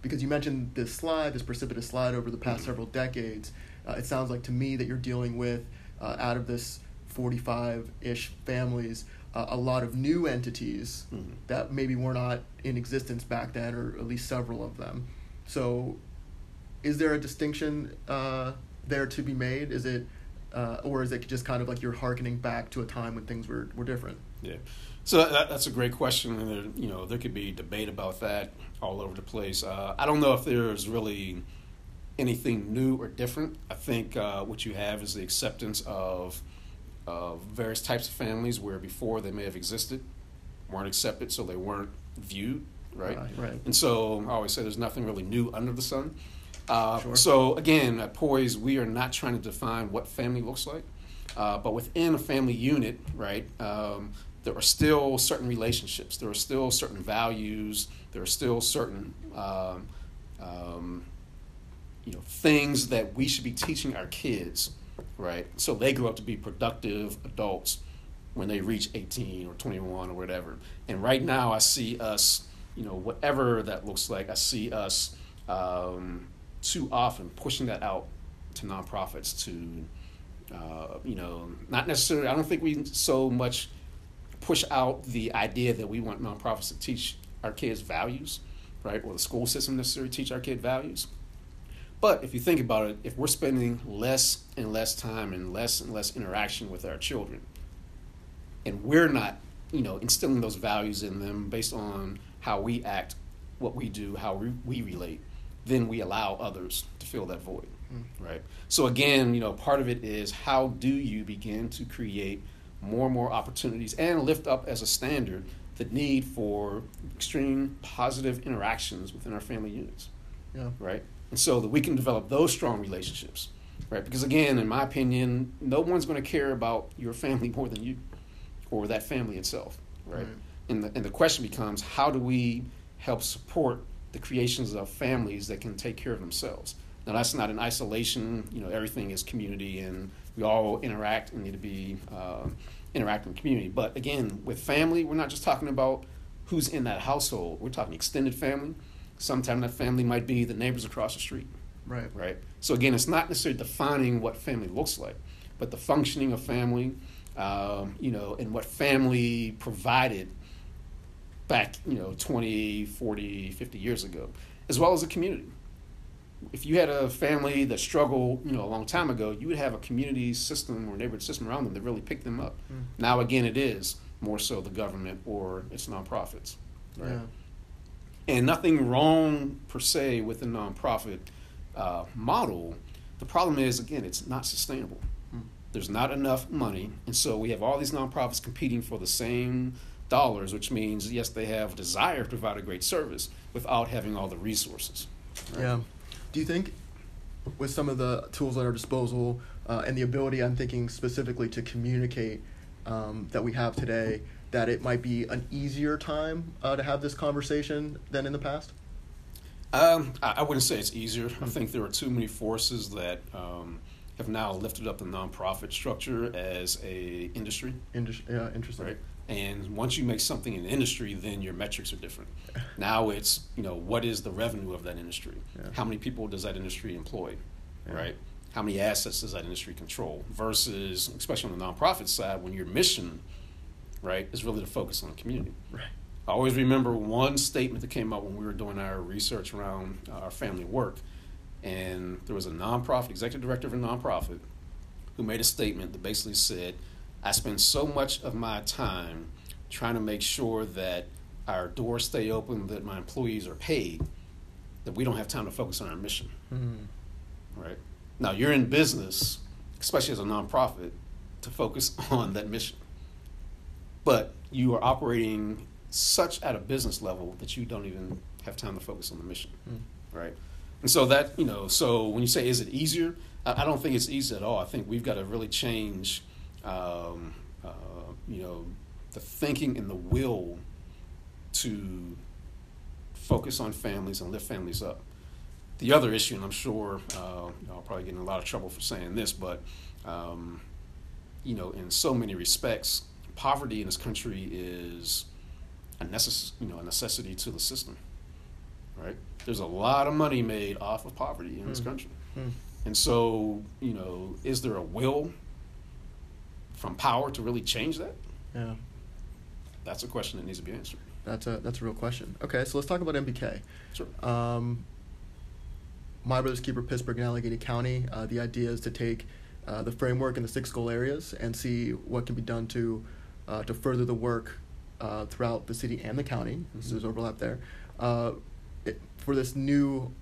because you mentioned this slide, this precipitous slide over the past several decades. Uh, it sounds like to me that you're dealing with, uh, out of this 45 ish families, uh, a lot of new entities Mhm. that maybe were not in existence back then, or at least several of them. So, is there a distinction uh, there to be made? Is it, uh, or is it just kind of like you're harkening back to a time when things were, were different? Yeah, so that, that's a great question, and there, you know there could be debate about that all over the place. Uh, I don't know if there's really anything new or different. I think uh, what you have is the acceptance of of various types of families where before they may have existed, weren't accepted, so they weren't viewed, right? Right, right. And so I always say there's nothing really new under the sun. Uh, Sure. So again, at Poise, we are not trying to define what family looks like, uh, but within a family unit, right, um, there are still certain relationships, there are still certain values, there are still certain um, um, you know things that we should be teaching our kids, right, so they grow up to be productive adults when they reach 18 or 21 or whatever. And right now, I see us, you know, whatever that looks like, I see us um, too often pushing that out to nonprofits to, uh, you know, not necessarily, I don't think we so much push out the idea that we want nonprofits to teach our kids values, right, or the school system necessarily teach our kid values. But if you think about it, if we're spending less and less time and less and less interaction with our children, and we're not, you know, instilling those values in them based on how we act, what we do, how we, we relate, then we allow others to fill that void, mm-hmm. right? So again, you know, part of it is how do you begin to create more and more opportunities and lift up as a standard the need for extreme positive interactions within our family units Yeah. right? And so that we can develop those strong relationships, right? Because again, in my opinion, no one's going to care about your family more than you, or that family itself, right? Right. And the and the question becomes, how do we help support the creations of families that can take care of themselves? Now, that's not in isolation. You know, everything is community, and we all interact and need to be uh, interacting in community. But again, with family, we're not just talking about who's in that household. We're talking extended family. Sometimes that family might be the neighbors across the street, Right. right? So again, it's not necessarily defining what family looks like, but the functioning of family, um, you know, and what family provided back, you know, 20, 40, 50 years ago, as well as a community. If you had a family that struggled, you know, a long time ago, you would have a community system or neighborhood system around them that really picked them up. Mm. Now, again, it is more so the government or it's nonprofits, right? Yeah. And nothing wrong per se with the nonprofit uh, model. The problem is, again, it's not sustainable. Hmm. There's not enough money, and so we have all these nonprofits competing for the same dollars, which means yes, they have desire to provide a great service without having all the resources. Yeah. Do you think, with some of the tools at our disposal uh, and the ability, I'm thinking specifically to communicate um, that we have today, that it might be an easier time uh, to have this conversation than in the past? Um, I, I wouldn't say it's easier. I think there are too many forces that um, have now lifted up the nonprofit structure as a industry. Indus- yeah, interesting. right? And once you make something an industry, then your metrics are different. Now it's you know what is the revenue of that industry? Yeah. How many people does that industry employ? Yeah. Right? How many assets does that industry control? Versus, especially on the nonprofit side, when your mission, right, is really to focus on the community. Right. I always remember one statement that came up when we were doing our research around uh, our family work. And there was a nonprofit, executive director of a nonprofit, who made a statement that basically said, I spend so much of my time trying to make sure that our doors stay open, that my employees are paid, that we don't have time to focus on our mission. Mm. Right? Now, you're in business, especially as a nonprofit, to focus on that mission. But you are operating such at a business level that you don't even have time to focus on the mission. Mm. Right? And so that, you know, so when you say, is it easier? I, I don't think it's easy at all. I think we've got to really change, um, uh, you know, the thinking and the will to focus on families and lift families up. The other issue, and I'm sure uh, I'll probably get in a lot of trouble for saying this, but um, you know, in so many respects, poverty in this country is a necess- you know a necessity to the system. Right? There's a lot of money made off of poverty in this Mm. country, Mm. and so you know, is there a will from power to really change that? Yeah. That's a question that needs to be answered. That's a that's a real question. Okay, so let's talk about MBK. Sure. Um, My Brothers Keeper, Pittsburgh and Allegheny County. Uh, the idea is to take uh, the framework in the six goal areas and see what can be done to uh, to further the work uh, throughout the city and the county. So Mhm. there's overlap there. Uh, it, for this new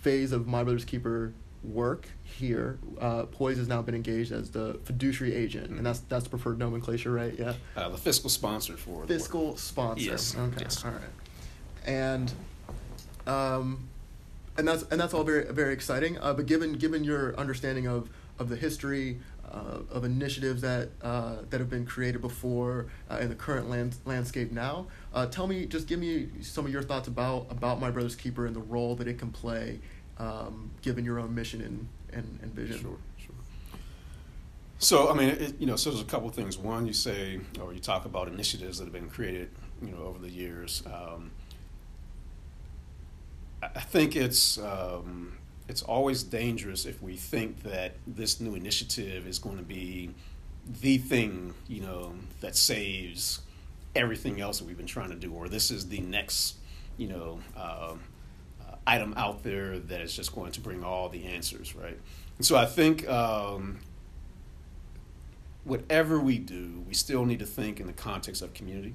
phase of My Brothers Keeper work here, uh, Poise has now been engaged as the fiduciary agent, Mhm. and that's that's the preferred nomenclature, right? Yeah Uh, the fiscal sponsor for the fiscal sponsor. Yes, Okay. yes. All right. And um, and that's and that's all very very exciting. Uh, but given given your understanding of of the history of initiatives that uh, that have been created before uh, in the current land, landscape now, uh, tell me just give me some of your thoughts about about My Brother's Keeper and the role that it can play, um, given your own mission and and, and vision. Sure, sure. So, I mean, it, you know, so there's a couple things. One, you say, or you talk about initiatives that have been created, you know, over the years. Um, I think it's um, it's always dangerous if we think that this new initiative is going to be the thing, you know, that saves everything else that we've been trying to do, or this is the next, you know, um, uh, item out there that is just going to bring all the answers, right? And so I think um, whatever we do, we still need to think in the context of community,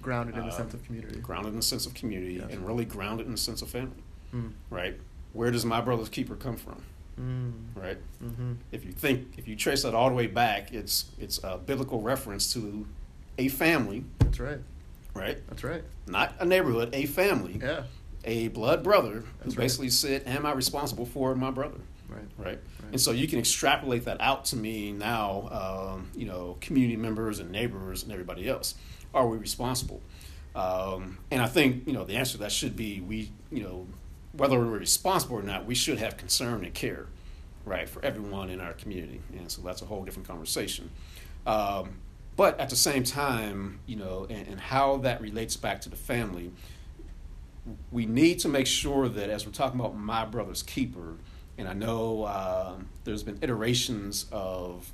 Grounded in a Uh, sense of community. grounded in the sense of community, Yes. and really grounded in the sense of family, Mm. right? Where does my brother's keeper come from, Mm. right? Mm-hmm. If you think, if you trace that all the way back, it's it's a biblical reference to a family, That's right. right? That's right. Not a neighborhood, a family, Yeah. a blood brother who right. basically said, "Am I responsible for my brother?" Right. right? Right. And so you can extrapolate that out to me now, um, you know, community members and neighbors and everybody else. Are we responsible? Um, and I think, you know, the answer to that should be we, you know, whether we're responsible or not, we should have concern and care, right, for everyone in our community. And so that's a whole different conversation. Um, but at the same time, you know, and, and how that relates back to the family, we need to make sure that as we're talking about my brother's keeper, and I know um there's been iterations of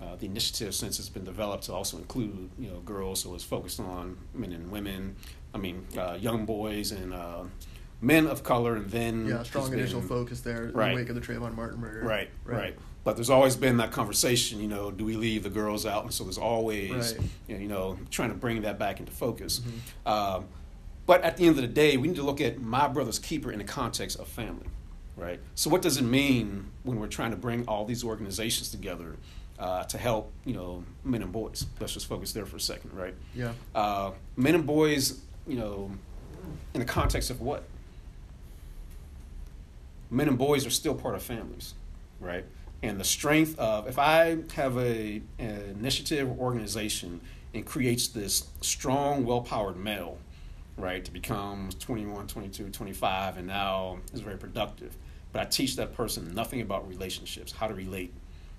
uh, the initiative since it's been developed to also include you know girls, so it's focused on men and women. I mean, uh, young boys and uh, men of color, and then Yeah, strong initial been- focus there in Right. the wake of the Trayvon Martin murder. Right, right, But there's always been that conversation, you know, do we leave the girls out? And so there's always, Right. you know, trying to bring that back into focus. Mhm. Um, but at the end of the day, we need to look at my brother's keeper in the context of family, right? So what does it mean when we're trying to bring all these organizations together uh, to help, you know, men and boys? Let's just focus there for a second, right? Yeah. Uh, men and boys, you know, in the context of what? Men and boys are still part of families, right? And the strength of, if I have a, an initiative or organization and creates this strong, well powered male, right, to become 21, 22, 25, and now is very productive, but I teach that person nothing about relationships, how to relate,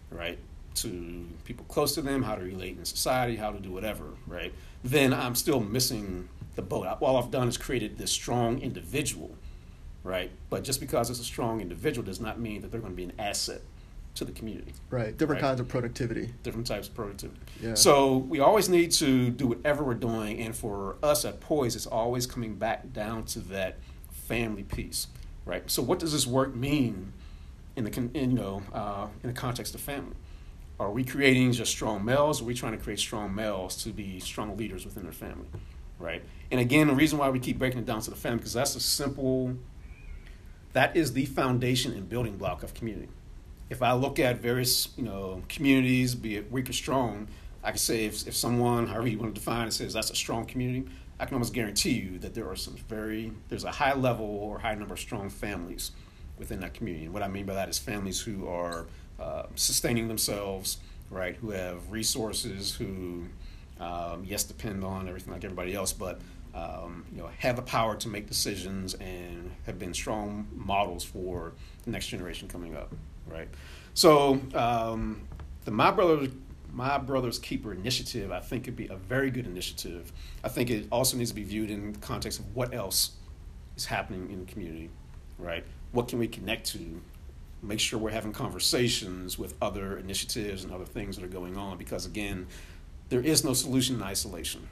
right, to people close to them, how to relate in society, how to do whatever, right, then I'm still missing the boat. All I've done is created this strong individual, right? But just because it's a strong individual does not mean that they're going to be an asset to the community. Right. Different Right. kinds of productivity. Different types of productivity. Yeah. So we always need to do whatever we're doing, and for us at Poise, it's always coming back down to that family piece, right? So what does this work mean in the in, you know uh, in the context of family? Are we creating just strong males? Or are we trying to create strong males to be strong leaders within their family, right? And again, the reason why we keep breaking it down to the family because that's a simple. That is the foundation and building block of community if I look at various, you know, communities, be it weak or strong, I can say if, if someone, however you want to define it, says that's a strong community, I can almost guarantee you that there are some very, there's a high level or high number of strong families within that community. And what I mean by that is families who are uh, sustaining themselves, right, who have resources, who, um, yes, depend on everything like everybody else, but um, you know, have the power to make decisions and have been strong models for the next generation coming up, right? So um, the My Brother, My Brother's Keeper initiative, I think, could be a very good initiative. I think it also needs to be viewed in the context of what else is happening in the community, right? What can we connect to? Make sure we're having conversations with other initiatives and other things that are going on, because again, there is no solution in isolation,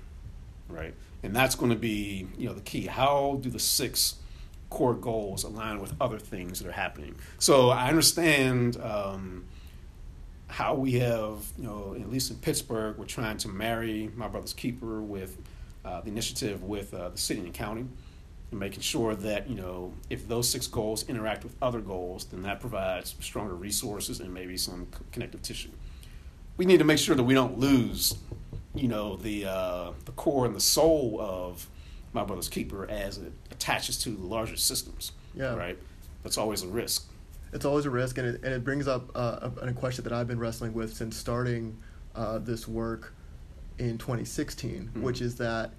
right? And that's going to be, you know, the key. How do the six core goals align with other things that are happening? So I understand um, how we have, you know, at least in Pittsburgh, we're trying to marry my brother's keeper with uh, the initiative with uh, the city and county, and making sure that you know if those six goals interact with other goals, then that provides stronger resources and maybe some connective tissue. We need to make sure that we don't lose, you know, the uh, the core and the soul of my brother's keeper as it attaches to the larger systems. Yeah. Right. That's always a risk. It's always a risk, and it, and it brings up uh, a, a question that I've been wrestling with since starting uh, this work in 2016, Mhm. which is that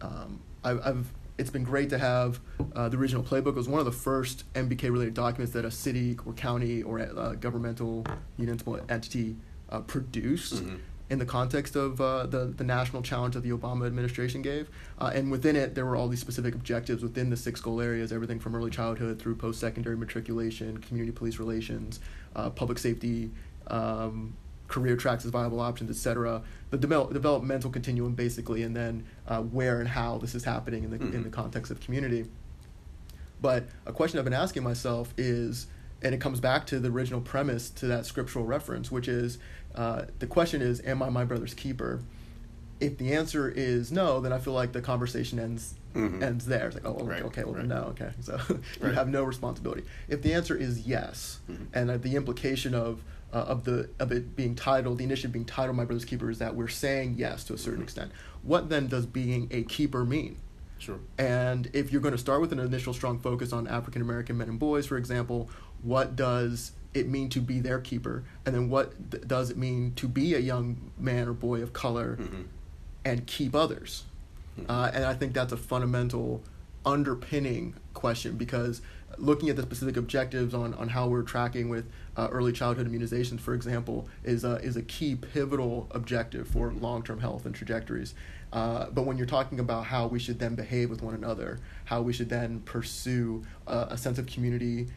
um, I've, I've it's been great to have uh, the original playbook. It was one of the first MBK related documents that a city or county or uh, governmental municipal entity uh, produced Mhm. In the context of uh, the the national challenge that the Obama administration gave. Uh, and within it, there were all these specific objectives within the six goal areas, everything from early childhood through post secondary matriculation, community police relations, uh, public safety. Um, career tracks as viable options, et cetera. The develop, developmental continuum, basically, and then uh, where and how this is happening in the in Mhm. the context of community. But a question I've been asking myself is, and it comes back to the original premise to that scriptural reference, which is uh, the question is, Am I my brother's keeper? If the answer is no, then I feel like the conversation ends Mhm. ends there. It's like, oh, okay, Right, okay, well, right. no, okay. So you Right. have no responsibility. If the answer is yes, Mhm. and the implication of uh, of the of it being titled, the initiative being titled "My Brother's Keeper" is that we're saying yes to a certain Mhm. extent. What then does being a keeper mean? Sure. And if you're going to start with an initial strong focus on African American men and boys, for example, what does it mean to be their keeper? And then what th- does it mean to be a young man or boy of color Mhm. and keep others? Mhm. Uh, and I think that's a fundamental underpinning question because looking at the specific objectives on, on how we're tracking with uh, early childhood immunizations, for example, is a, is a key pivotal objective for long term health and trajectories. Uh, but when you're talking about how we should then behave with one another, how we should then pursue uh, a sense of community,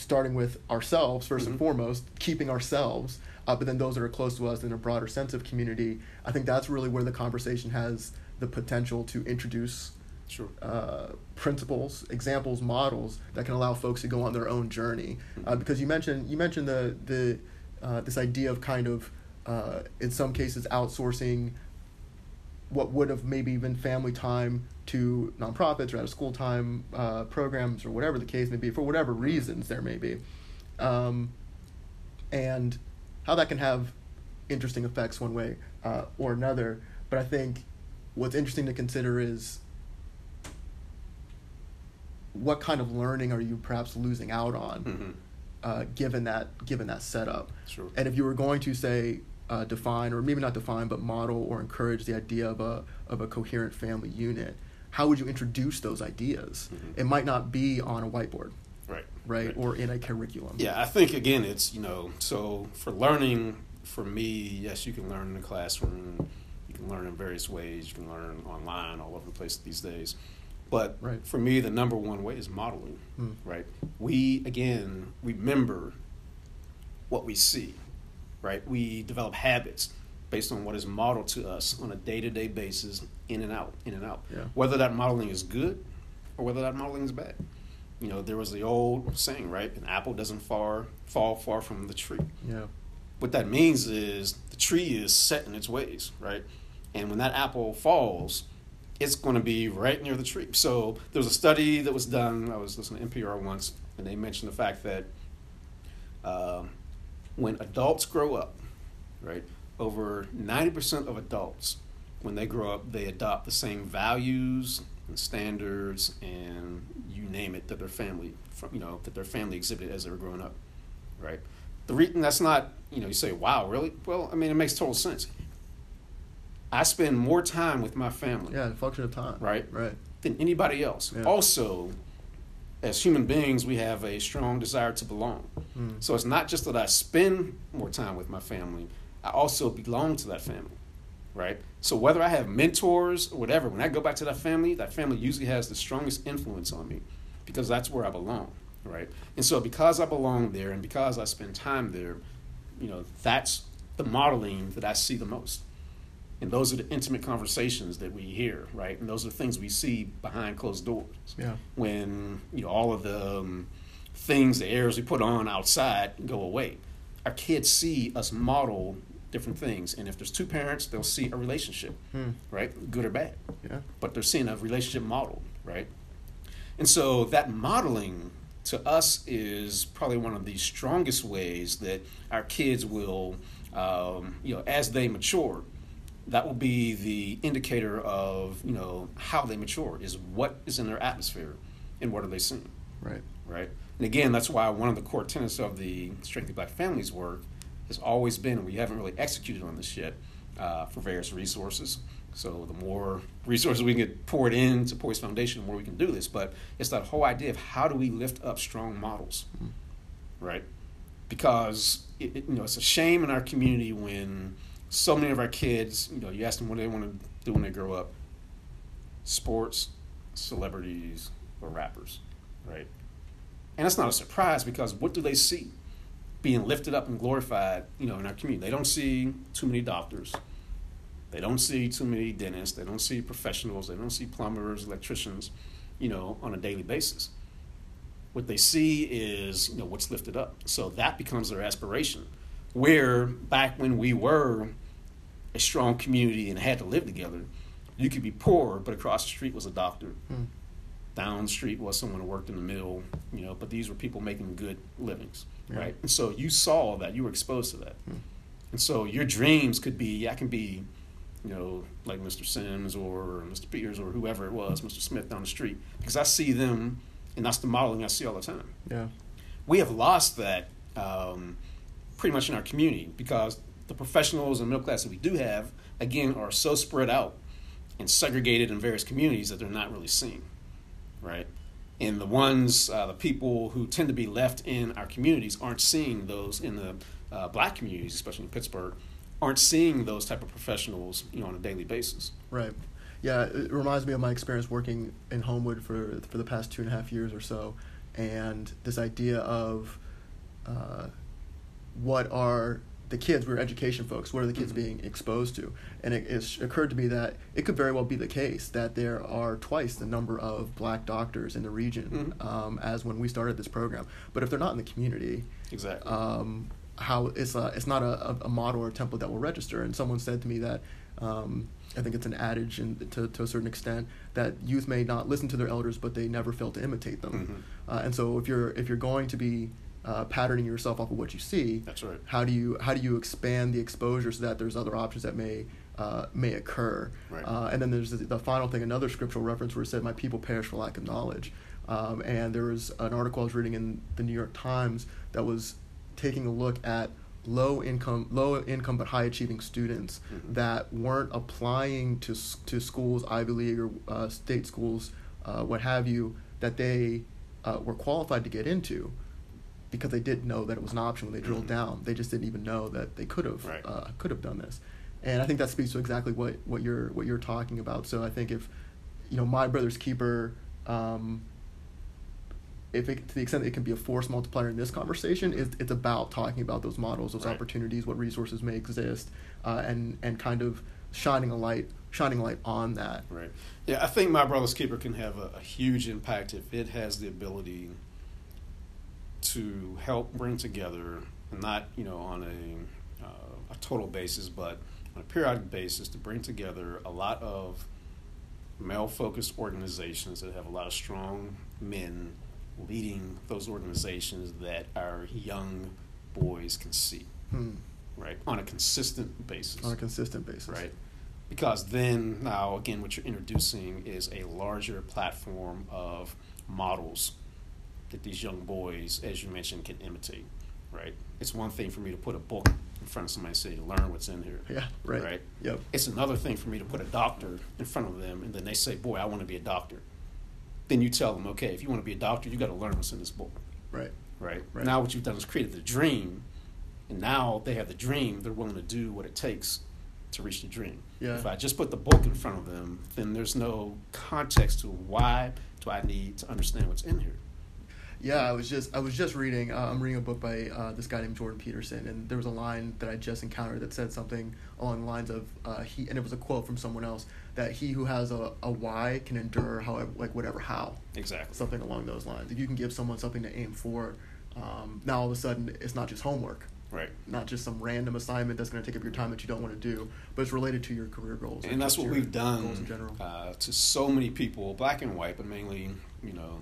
starting with ourselves 1st and Mhm. foremost, keeping ourselves, uh, but then those that are close to us in a broader sense of community, I think that's really where the conversation has the potential to introduce Sure. uh, principles, examples, models that can allow folks to go on their own journey. Uh, because you mentioned you mentioned the the uh, this idea of kind of uh, in some cases outsourcing what would have maybe been family time to nonprofits or out of school time uh, programs or whatever the case may be for whatever reasons there may be, um, and how that can have interesting effects one way uh, or another. But I think what's interesting to consider is what kind of learning are you perhaps losing out on Mhm. uh, given that given that setup Sure. and if you were going to say uh, define or maybe not define but model or encourage the idea of a of a coherent family unit how would you introduce those ideas Mhm. it might not be on a whiteboard Right. right, or in a curriculum Yeah, I think again, it's you know, so for learning, for me, yes, you can learn in the classroom. You can learn in various ways. You can learn online, all over the place these days. But Right. for me, the number one way is modeling. Hmm. Right. We again remember what we see, right? We develop habits based on what is modeled to us on a day to day basis, in and out, in and out. Yeah. Whether that modeling is good or whether that modeling is bad. You know, there was the old saying, right? An apple doesn't far, fall far from the tree. Yeah. What that means is the tree is set in its ways, right? And when that apple falls, it's going to be right near the tree. So there was a study that was done. I was listening to NPR once, and they mentioned the fact that um, when adults grow up, right, over 90% of adults, when they grow up, they adopt the same values and standards and you name it that their family, you know, that their family exhibited as they were growing up, right? The reason that's not, you know, you say, wow, really? Well, I mean, it makes total sense. I spend more time with my family. Yeah, the function of time. Right. Right. Than anybody else. Yeah. Also, as human beings, we have a strong desire to belong. Mm. So it's not just that I spend more time with my family, I also belong to that family, right? So whether I have mentors or whatever, when I go back to that family, that family usually has the strongest influence on me because that's where I belong, right? And so because I belong there and because I spend time there, you know, that's the modeling that I see the most. And those are the intimate conversations that we hear, right? And those are the things we see behind closed doors. Yeah. When you know all of the um, things, the airs we put on outside go away. Our kids see us model different things, and if there's two parents, they'll see a relationship, Hmm. right? Good or bad, Yeah. but they're seeing a relationship model, right? And so that modeling to us is probably one of the strongest ways that our kids will, um, you know, as they mature, that will be the indicator of you know how they mature is what is in their atmosphere and what are they seeing Right. right and again that's why one of the core tenets of the strengthening black families work has always been we haven't really executed on this yet uh, for various resources so the more resources we can get poured into Poise Foundation, the more we can do this. But it's that whole idea of how do we lift up strong models, right? Because it, it- you know it's a shame in our community when so many of our kids, you know, you ask them what they want to do when they grow up, sports, celebrities, or rappers, right? And that's not a surprise because what do they see being lifted up and glorified, you know, in our community? They don't see too many doctors. They don't see too many dentists. They don't see professionals. They don't see plumbers, electricians, you know, on a daily basis. What they see is, you know, what's lifted up. So that becomes their aspiration. Where back when we were a strong community and had to live together, you could be poor, but across the street was a doctor. Hmm. Down the street was someone who worked in the mill, you know, but these were people making good livings, Yeah. right? And so you saw that, you were exposed to that. Hmm. And so your dreams could be, I can be, you know, like Mr. Sims or Mr. Peters or whoever it was, Mr. Smith down the street, because I see them, and that's the modeling I see all the time. Yeah. We have lost that um, pretty much in our community because the professionals and middle class that we do have, again, are so spread out and segregated in various communities that they're not really seen, right? And the ones, uh, the people who tend to be left in our communities aren't seeing those in the uh, black communities, especially in Pittsburgh, aren't seeing those type of professionals, you know, on a daily basis. Right. Yeah, it reminds me of my experience working in Homewood for for the past two and a half years or so, and this idea of uh, what are the kids? We're education folks. What are the kids Mhm. being exposed to? And it, it's occurred to me that it could very well be the case that there are twice the number of black doctors in the region Mhm. um, as when we started this program. But if they're not in the community, Exactly. um, how it's a, it's not a, a model or a template that will register. And someone said to me that um, I think it's an adage, in, to to a certain extent, that youth may not listen to their elders, but they never fail to imitate them. Mhm. Uh, and so if you're if you're going to be uh, patterning yourself off of what you see, That's right. how do you how do you expand the exposure so that there's other options that may uh, may occur? Right. Uh, and then there's the, the final thing, another scriptural reference where it said, "My people perish for lack of knowledge." Um, and there was an article I was reading in the New York Times that was taking a look at low income low income but high achieving students Mhm. that weren't applying to to schools Ivy League or uh, state schools uh, what have you that they uh, were qualified to get into because they didn't know that it was an option when they drilled Mhm. down they just didn't even know that they could have Right. uh, could have done this and I think that speaks to exactly what, what you're what you're talking about so I think if you know my brother's keeper um, if it, to the extent that it can be a force multiplier in this conversation, is it's about talking about those models, those Right. opportunities, what resources may exist, uh, and and kind of shining a light, shining light on that. Right. Yeah, I think My Brother's Keeper can have a, a huge impact if it has the ability to help bring together, not you know on a uh, a total basis, but on a periodic basis, to bring together a lot of male-focused organizations that have a lot of strong men leading those organizations that our young boys can see, Hmm. right, on a consistent basis On a consistent basis. right? Because then now again, what you're introducing is a larger platform of models that these young boys, as you mentioned, can imitate, right? It's one thing for me to put a book in front of somebody and say, "Learn what's in here." Yeah. Right. Right. Yep. It's another thing for me to put a doctor in front of them, and then they say, "Boy, I want to be a doctor." Then you tell them, "Okay, if you want to be a doctor, you got to learn what's in this book." Right. right? Right. Now what you've done is created the dream, and now they have the dream. They're willing to do what it takes to reach the dream. Yeah. If I just put the book in front of them, then there's no context to why do I need to understand what's in here. Yeah, I was just I was just reading. Uh, I'm reading a book by uh, this guy named Jordan Peterson, and there was a line that I just encountered that said something along the lines of uh, he, and it was a quote from someone else that he who has a, a why can endure however like whatever how Exactly. something along those lines. If you can give someone something to aim for, um, now all of a sudden it's not just homework, Right. not just some random assignment that's going to take up your time that you don't want to do, but it's related to your career goals. and that's what we've done in general. uh, to so many people, black and white, but mainly, you know,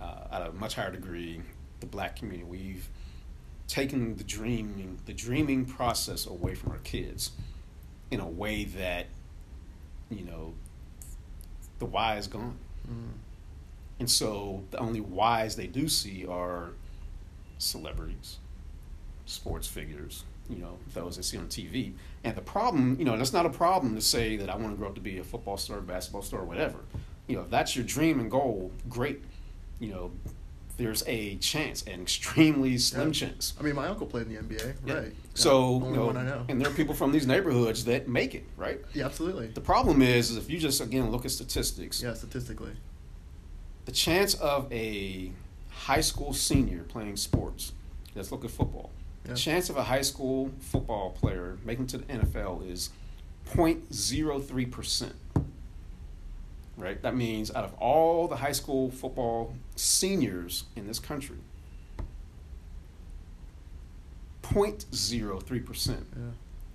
uh, at a much higher degree, the black community. We've taken the dreaming, the dreaming process away from our kids in a way that, you know, the why is gone. Mm. And so the only whys they do see are celebrities, sports figures, you know, those they see on TV. And the problem, you know, it's not a problem to say that I want to grow up to be a football star, basketball star, whatever. You know, if that's your dream and goal, great. You know, there's a chance, an extremely slim Yeah. chance. I mean, my uncle played in the NBA, Yeah. right? So, Yeah, you know, one I know. and there are people from these neighborhoods that make it, right? yeah, absolutely. The problem is, is if you just again look at statistics, Yeah, statistically. the chance of a high school senior playing sports, let's look at football. The chance of a high school football player making it to the NFL is 0.03%. Right? That means out of all the high school football seniors in this country, 0.03%. Yeah.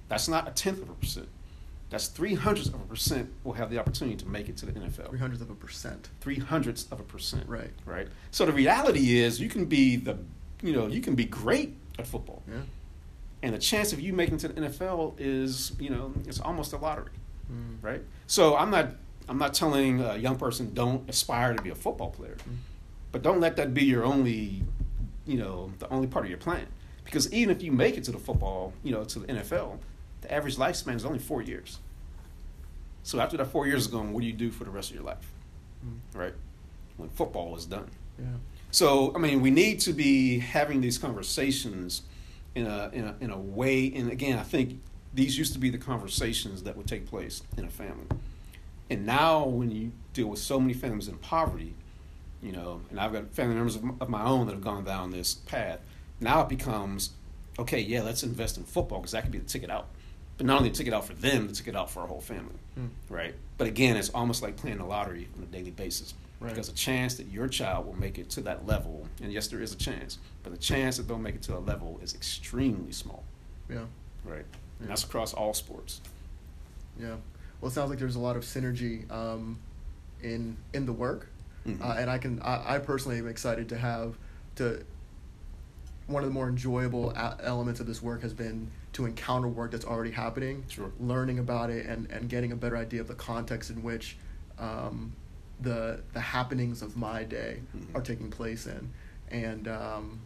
That's not a tenth of a percent. That's three hundredths of a percent will have the opportunity to make it to the NFL Three hundredths of a percent. three hundredths of a percent. Right. Right. So the reality is, you can be the, you know, you can be great at football, Yeah. and the chance of you making it to the NFL is, you know, it's almost a lottery. Mm. Right. So I'm not, I'm not telling a young person don't aspire to be a football player, Mm. But don't let that be your only, you know, the only part of your plan. Because even if you make it to the football, you know, to the NFL, the average lifespan is only four years. So after that four years is gone, what do you do for the rest of your life? Mm. Right? When football is done. Yeah. So I mean, we need to be having these conversations in a in a in a way. And again, I think these used to be the conversations that would take place in a family. And now, when you deal with so many families in poverty, you know, and I've got family members of of my own that have gone down this path. Now it becomes, okay, yeah, let's invest in football because that could be the ticket out. But not only the ticket out for them, the ticket out for our whole family, Mm. right? But again, it's almost like playing the lottery on a daily basis. Right. Because the chance that your child will make it to that level, and yes, there is a chance, but the chance that they'll make it to a level is extremely small, Yeah. right? And that's across all sports. Yeah. Well, it sounds like there's a lot of synergy um, in in the work, Mhm. uh, and I can I, I personally am excited to have to. One of the more enjoyable a- elements of this work has been to encounter work that's already happening, Sure. learning about it, and, and getting a better idea of the context in which um, the the happenings of my day Mhm. are taking place in, and um,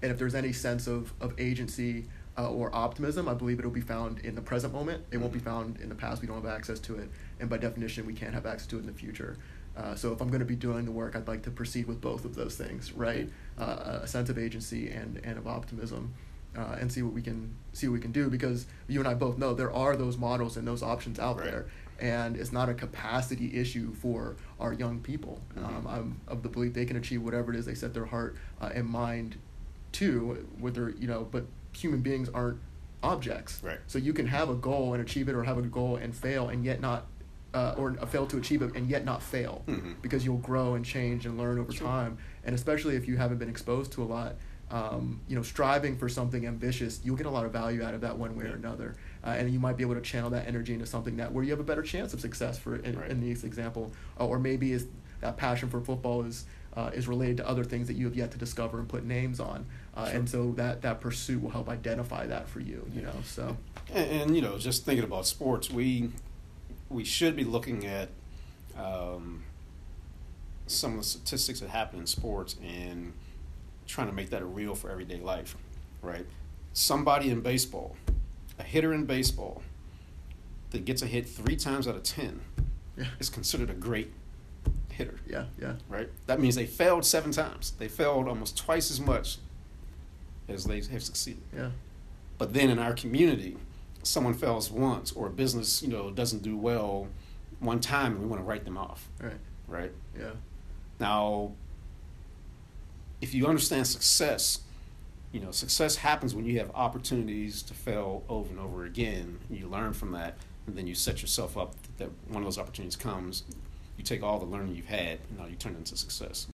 and if there's any sense of, of agency uh, or optimism, I believe it'll be found in the present moment. It won't be Mhm. found in the past. We don't have access to it, and by definition, we can't have access to it in the future. Uh, so if I'm going to be doing the work, I'd like to proceed with both of those things, right? Uh, a sense of agency and and of optimism, uh, and see what we can see what we can do. Because you and I both know there are those models and those options out Right. there, and it's not a capacity issue for our young people. Mhm. Um, I'm of the belief they can achieve whatever it is they set their heart uh, and mind to, whether you know, but human beings aren't objects. Right. So you can have a goal and achieve it, or have a goal and fail, and yet not, uh, or fail to achieve it, and yet not fail, Mhm. because you'll grow and change and learn over Sure. time. And especially if you haven't been exposed to a lot, um, you know, striving for something ambitious, you'll get a lot of value out of that one way or another, uh, and you might be able to channel that energy into something that where you have a better chance of success. For in, Right. in this example, uh, or maybe is that passion for football is. Uh, is related to other things that you have yet to discover and put names on, uh, Sure. and so that that pursuit will help identify that for you. You know, so And, and you know, just thinking about sports, we we should be looking at um, some of the statistics that happen in sports and trying to make that real for everyday life, right? Somebody in baseball, a hitter in baseball, that gets a hit three times out of ten yeah, is considered a great hitter, yeah, yeah, right? That means they failed seven times. They failed almost twice as much as they have succeeded. yeah, But then in our community, someone fails once or a business, you know, doesn't do well one time and we want to write them off, right, right? yeah, Now, if you understand success, you know, success happens when you have opportunities to fail over and over again. And you learn from that, and then you set yourself up that one of those opportunities comes. You take all the learning you've had, and now you turn it into success.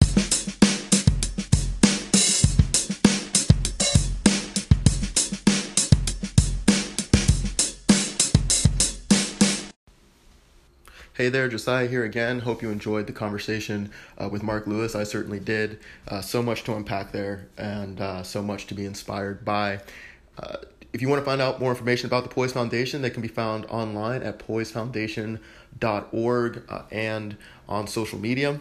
Hey there, Josiah here again. Hope you enjoyed the conversation uh, with Mark Lewis. I certainly did. Uh, so much to unpack there and uh, so much to be inspired by. Uh, if you want to find out more information about the Poise Foundation, they can be found online at poisefoundation.org uh, and on social media.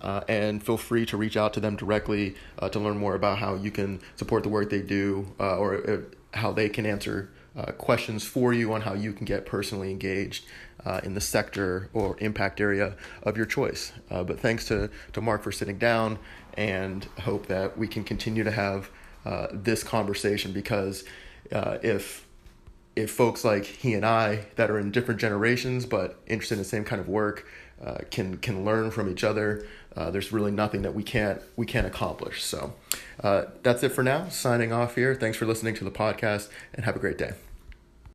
Uh, and feel free to reach out to them directly to learn more about how you can support the work they do or how they can answer questions for you on how you can get personally engaged uh, in the sector or impact area of your choice. Uh, but thanks to, to Mark for sitting down and hope that we can continue to have uh, this conversation because uh, if if folks like he and I that are in different generations but interested in the same kind of work uh, can can learn from each other, uh, there's really nothing that we can't we can't accomplish. So uh, that's it for now. Signing off here. Thanks for listening to the podcast and have a great day.